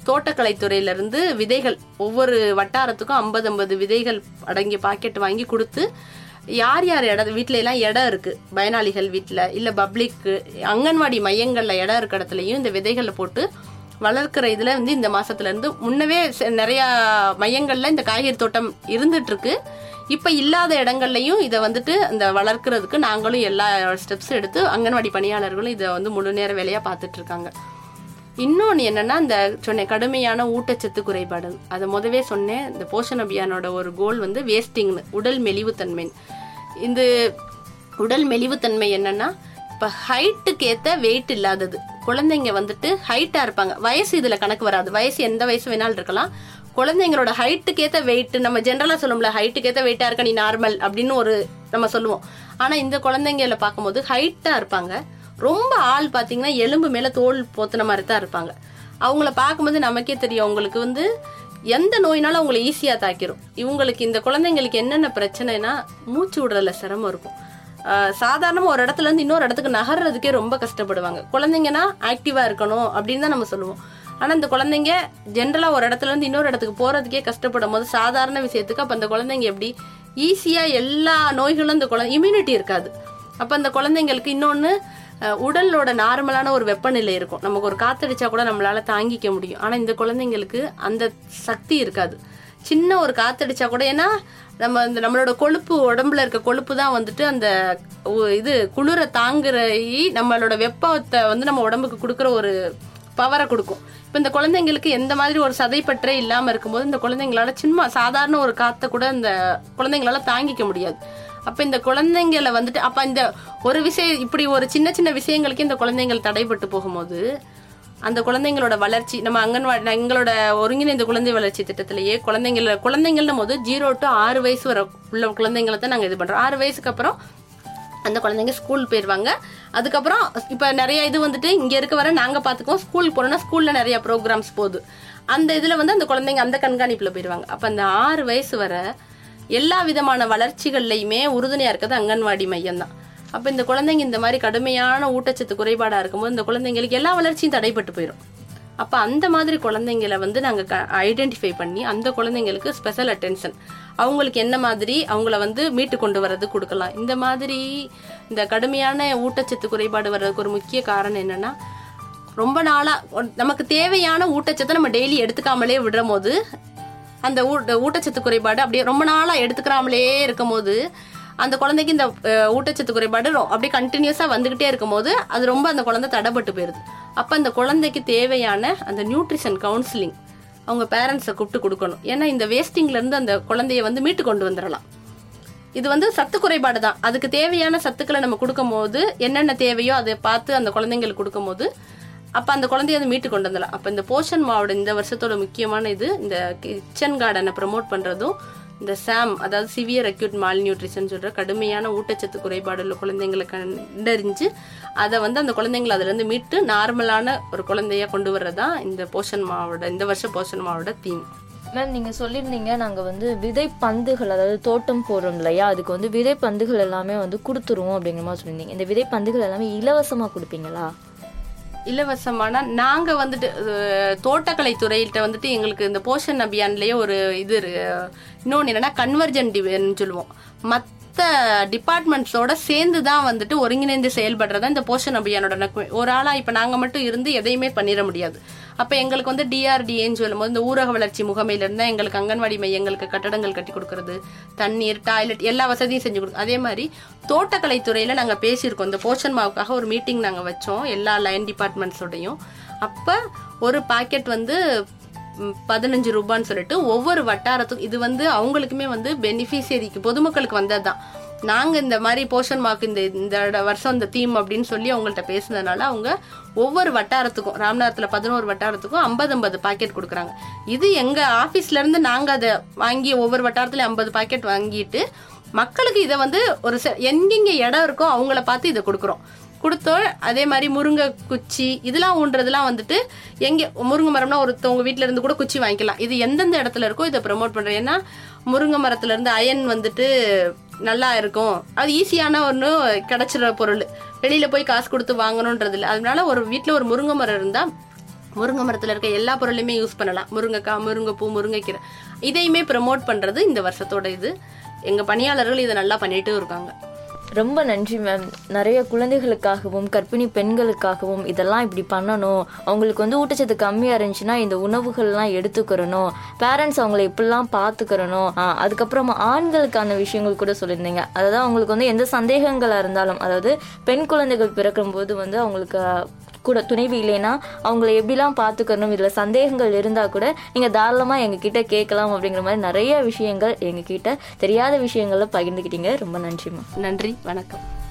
தோட்டக்கலைத்துறையிலேருந்து விதைகள் ஒவ்வொரு வட்டாரத்துக்கும் ஐம்பது ஐம்பது விதைகள் அடங்கிய பாக்கெட் வாங்கி கொடுத்து யார் யார் இடம் வீட்டில எல்லாம் இடம் இருக்கு. பயனாளிகள் வீட்டில் இல்லை பப்ளிக்கு அங்கன்வாடி மையங்களில் இடம் இருக்க இடத்துலையும் இந்த விதைகளை போட்டு வளர்க்கிற இதில் வந்து இந்த மாசத்துல இருந்து முன்னவே நிறையா மையங்களில் இந்த காய்கறி தோட்டம் இருந்துட்டு இருக்கு. இப்போ இல்லாத இடங்கள்லையும் இதை வந்துட்டு இந்த வளர்க்குறதுக்கு நாங்களும் எல்லா ஸ்டெப்ஸ் எடுத்து அங்கன்வாடி பணியாளர்களும் இதை வந்து முழு நேர வேலையாக பார்த்துட்டு இருக்காங்க. இன்னொன்று என்னன்னா இந்த சொன்ன கடுமையான ஊட்டச்சத்து குறைபாடு. அதை முதவே சொன்னேன் இந்த போஷன் அபியானோட ஒரு கோல் வந்து வேஸ்டிங்னு உடல் மெலிவுத்தன்மை இந்த உடல் மெலிவுத்தன்மை என்னன்னா இப்போ ஹைட்டுக்கு வெயிட் இல்லாதது. குழந்தைங்க வந்துட்டு ஹைட்டாக இருப்பாங்க. வயசு இதில் கணக்கு வராது. வயசு எந்த வயசு வேணாலும் இருக்கலாம். குழந்தைங்களோட ஹைட்டுக்கு ஏத்த வெயிட் நம்ம ஜென்ரலா சொல்லுவோம்ல ஹைட்டுக்கு ஏத்த வெயிட்டா இருக்க நீ நார்மல் அப்படின்னு ஒரு நம்ம சொல்லுவோம். ஆனா இந்த குழந்தைங்கள பார்க்கும்போது ஹைட்டா இருப்பாங்க. ரொம்ப ஆள் பாத்தீங்கன்னா எலும்பு மேல தோல் போத்துன மாதிரி தான் இருப்பாங்க. அவங்கள பார்க்கும்போது நமக்கே தெரியும் அவங்களுக்கு வந்து எந்த நோயினாலும் அவங்களை ஈஸியா தாக்கிரும். இவங்களுக்கு இந்த குழந்தைங்களுக்கு என்னென்ன பிரச்சனைனா மூச்சு விடுறதுல சிரமம் இருக்கும். சாதாரணமாக சாதாரணமா ஒரு இடத்துல இருந்து இன்னொரு இடத்துக்கு நகர்றதுக்கே ரொம்ப கஷ்டப்படுவாங்க. குழந்தைங்கன்னா ஆக்டிவா இருக்கணும் அப்படின்னு தான் நம்ம சொல்லுவோம். ஆனால் இந்த குழந்தைங்க ஜென்ரலாக ஒரு இடத்துல இருந்து இன்னொரு இடத்துக்கு போகிறதுக்கே கஷ்டப்படும் போது சாதாரண விஷயத்துக்கு அப்போ அந்த குழந்தைங்க எப்படி? ஈஸியாக எல்லா நோய்களும் இந்த குழந்தை இம்யூனிட்டி இருக்காது. அப்போ அந்த குழந்தைங்களுக்கு இன்னொன்று உடலோட நார்மலான ஒரு வெப்பநிலை இருக்கும். நமக்கு ஒரு காத்தடிச்சா கூட நம்மளால தாங்கிக்க முடியும். ஆனால் இந்த குழந்தைங்களுக்கு அந்த சக்தி இருக்காது. சின்ன ஒரு காத்தடிச்சா கூட ஏன்னா நம்ம இந்த நம்மளோட கொழுப்பு உடம்புல இருக்க கொழுப்பு தான் வந்துட்டு அந்த இது குளிர தாங்குற நம்மளோட வெப்பத்தை வந்து நம்ம உடம்புக்கு கொடுக்குற ஒரு பவரை கொடுக்கும். இப்போ இந்த குழந்தைங்களுக்கு எந்த மாதிரி ஒரு சதைப்பற்றே இல்லாமல் இருக்கும்போது இந்த குழந்தைங்களால சும்மா சாதாரண ஒரு காற்றை கூட இந்த குழந்தைங்களால தாங்கிக்க முடியாது. அப்ப இந்த குழந்தைங்கள வந்துட்டு அப்ப இந்த ஒரு விஷயம் இப்படி ஒரு சின்ன சின்ன விஷயங்களுக்கு இந்த குழந்தைங்கள் தடைப்பட்டு போகும்போது அந்த குழந்தைங்களோட வளர்ச்சி நம்ம அங்கன்வாடி எங்களோட ஒருங்கிணைந்த குழந்தை வளர்ச்சி திட்டத்திலேயே குழந்தைங்கள குழந்தைங்கள்னும் போது ஜீரோ டு ஆறு வயசு வர உள்ள குழந்தைங்களை தான் நாங்கள் இது பண்றோம். ஆறு வயசுக்கு அப்புறம் அந்த குழந்தைங்க ஸ்கூல் போயிடுவாங்க அதுக்கப்புறம் இப்போ நிறைய இது வந்துட்டு இங்கே இருக்க வர நாங்கள் பார்த்துக்குவோம் ஸ்கூலுக்கு போனோம்னா ஸ்கூலில் நிறைய ப்ரோக்ராம்ஸ் போகுது. அந்த இதில் வந்து அந்த குழந்தைங்க அந்த கண்காணிப்பில் போயிடுவாங்க அப்போ அந்த ஆறு வயசு வர எல்லா விதமான வளர்ச்சிகள்லையுமே உறுதுணையாக இருக்கிறது அங்கன்வாடி மையம் தான். அப்போ இந்த குழந்தைங்க இந்த மாதிரி கடுமையான ஊட்டச்சத்து குறைபாடாக இருக்கும்போது இந்த குழந்தைங்களுக்கு எல்லா வளர்ச்சியும் தடைப்பட்டு போயிடும் அப்போ அந்த மாதிரி குழந்தைங்களை வந்து நாங்க ஐடென்டிஃபை பண்ணி அந்த குழந்தைங்களுக்கு ஸ்பெஷல் அட்டென்ஷன் அவங்களுக்கு என்ன மாதிரி அவங்கள வந்து மீட்டு கொண்டு வர்றது கொடுக்கலாம். இந்த மாதிரி இந்த கடுமையான ஊட்டச்சத்து குறைபாடு வர்றதுக்கு ஒரு முக்கிய காரணம் என்னென்னா ரொம்ப நாளாக நமக்கு தேவையான ஊட்டச்சத்தை நம்ம டெய்லி எடுத்துக்காமலே விடுற போது அந்த ஊட்ட- ஊட்டச்சத்து குறைபாடு அப்படியே ரொம்ப நாளாக எடுத்துக்கிறாமலே இருக்கும் போது அந்த குழந்தைக்கு இந்த ஊட்டச்சத்து குறைபாடு அப்படியே கண்டினியூஸாக வந்துக்கிட்டே இருக்கும் போது அது ரொம்ப அந்த குழந்தை தடைப்பட்டு போயிருது. அப்போ அந்த குழந்தைக்கு தேவையான அந்த நியூட்ரிஷன் கவுன்சிலிங் அவங்க பேரண்ட்ஸை கூப்பிட்டு கொடுக்கணும். ஏன்னா இந்த வேஸ்டிங்லேருந்து அந்த குழந்தைய வந்து மீட்டு கொண்டு வந்துடலாம். இது வந்து சத்து குறைபாடு தான். அதுக்கு தேவையான சத்துக்களை நம்ம கொடுக்கும்போது என்னென்ன தேவையோ அதை பார்த்து அந்த குழந்தைங்களுக்கு கொடுக்கும்போது அப்போ அந்த குழந்தைய வந்து மீட்டு கொண்டு வந்துடலாம். அப்போ இந்த போஷன் மாவோட இந்த வருஷத்தோட முக்கியமான இது இந்த கிச்சன் கார்டனை ப்ரமோட் பண்ணுறதும் இந்த சாம் அதாவது சிவியர் அக்யூட் மால் நியூட்ரிஷன் சொல்ற கடுமையான ஊட்டச்சத்து குறைபாடு உள்ள குழந்தைங்களை கண்டறிஞ்சு அதை வந்து அந்த குழந்தைங்களை அதுலேருந்து மீட்டு நார்மலான ஒரு குழந்தையாக கொண்டு வர்றதுதான் இந்த போஷன் மாவோட இந்த வருஷம் போஷன் மாவோட தீம் மேம் நீங்கள் சொல்லியிருந்தீங்க நாங்கள் வந்து விதை பந்துகள் அதாவது தோட்டம் போடுறோம் இல்லையா? அதுக்கு வந்து விதை பந்துகள் எல்லாமே வந்து கொடுத்துருவோம் அப்படிங்கிற மாதிரி சொல்லியிருந்தீங்க. இந்த விதை பந்துகள் எல்லாமே இலவசமாக கொடுப்பீங்களா? இலவசமான நாங்கள் வந்துட்டு தோட்டக்கலை துறையிட்ட வந்துட்டு எங்களுக்கு இந்த போஷன் அபியான்லேயே ஒரு இது இன்னொன்று என்னென்னா கன்வர்ஜன் டிவின்னு சொல்லுவோம் மற்ற டிபார்ட்மெண்ட்ஸோட சேர்ந்து தான் வந்துட்டு ஒருங்கிணைந்து செயல்படுறதா இந்த போஷன் அபியானோட நோக்கம். ஒரு ஆளாக இப்போ நாங்கள் மட்டும் இருந்து எதையுமே பண்ணிட முடியாது அப்போ எங்களுக்கு வந்து டிஆர்டிஏன்னு சொல்லும்போது இந்த ஊரக வளர்ச்சி முகமையிலிருந்தால் எங்களுக்கு அங்கன்வாடி மையங்களுக்கு கட்டடங்கள் கட்டி கொடுக்கறது தண்ணீர் டாய்லெட் எல்லா வசதியும் செஞ்சு கொடுக்கும் அதே மாதிரி தோட்டக்கலைத்துறையில் நாங்கள் பேசியிருக்கோம். இந்த போஷன் மாவுக்காக ஒரு மீட்டிங் நாங்கள் வச்சோம் எல்லா லைன் டிபார்ட்மெண்ட்ஸோடையும் அப்போ ஒரு பாக்கெட் வந்து பதினஞ்சு ரூபான்னு சொல்லிட்டு ஒவ்வொரு வட்டாரத்துக்கும் இது வந்து அவங்களுக்குமே வந்து பெனிஃபிஷியரிக்கு பொதுமக்களுக்கு வந்ததுதான். நாங்கள் இந்த மாதிரி போஷன் மார்க் இந்த இந்த வருஷம் இந்த தீம் அப்படின்னு சொல்லி அவங்கள்ட்ட பேசுனதுனால அவங்க ஒவ்வொரு வட்டாரத்துக்கும் ராமநாதத்துல பதினோரு வட்டாரத்துக்கும் ஐம்பது ஐம்பது பாக்கெட் கொடுக்குறாங்க. இது எங்கள் ஆஃபீஸ்லேருந்து நாங்கள் அதை வாங்கி ஒவ்வொரு வட்டாரத்துலேயும் ஐம்பது பாக்கெட் வாங்கிட்டு மக்களுக்கு இதை வந்து ஒரு ச எங்கெங்க இடம் இருக்கோ அவங்கள பார்த்து இதை கொடுக்குறோம். கொடுத்தோம் அதே மாதிரி முருங்கை குச்சி இதெல்லாம் ஊன்றதுலாம் வந்துட்டு எங்கே முருங்கை மரம்னா ஒருத்தவங்க வீட்டில இருந்து கூட குச்சி வாங்கிக்கலாம். இது எந்தெந்த இடத்துல இருக்கோ இதை ப்ரமோட் பண்ணுறேன் ஏன்னா முருங்கை மரத்துல இருந்து அயன் வந்துட்டு நல்லா இருக்கும். அது ஈஸியான ஒன்று கிடைச்சிற பொருள். வெளியில போய் காசு கொடுத்து வாங்கணுன்றது இல்லை. அதனால ஒரு வீட்டில் ஒரு முருங்கை மரம் இருந்தால் முருங்கை மரத்தில் இருக்க எல்லா பொருளையுமே யூஸ் பண்ணலாம். முருங்கைக்காய் முருங்கைப்பூ முருங்கைக்கீரை. இதையுமே ப்ரமோட் பண்ணுறது இந்த வருஷத்தோட இது. எங்கள் பணியாளர்கள் இதை நல்லா பண்ணிட்டு இருக்காங்க. ரொம்ப நன்றி மேம் நிறைய குழந்தைகளுக்காகவும் கர்ப்பிணி பெண்களுக்காகவும் இதெல்லாம் இப்படி பண்ணணும். அவங்களுக்கு வந்து ஊட்டச்சத்து கம்மியாக இருந்துச்சுன்னா இந்த உணவுகள்லாம் எடுத்துக்கிறணும். பேரண்ட்ஸ் அவங்களை இப்படிலாம் பார்த்துக்கிறணும் அதுக்கப்புறம் அதுக்கப்புறமா ஆண்களுக்கான விஷயங்கள் கூட சொல்லியிருந்தீங்க. அதாவது அவங்களுக்கு வந்து எந்த சந்தேகங்களாக இருந்தாலும் அதாவது பெண் குழந்தைகள் பிறக்கும் போது வந்து அவங்களுக்கு கூட துணைவி இல்லைன்னா அவங்கள எப்படிலாம் பார்த்துக்கணும்? இதில் சந்தேகங்கள் இருந்தால் கூட நீங்கள் தாராளமாக எங்ககிட்ட கேட்கலாம் அப்படிங்கிற மாதிரி நிறைய விஷயங்கள் எங்ககிட்ட தெரியாத விஷயங்களை பகிர்ந்துக்கிட்டீங்க. ரொம்ப நன்றிம்மா. நன்றி. வணக்கம்.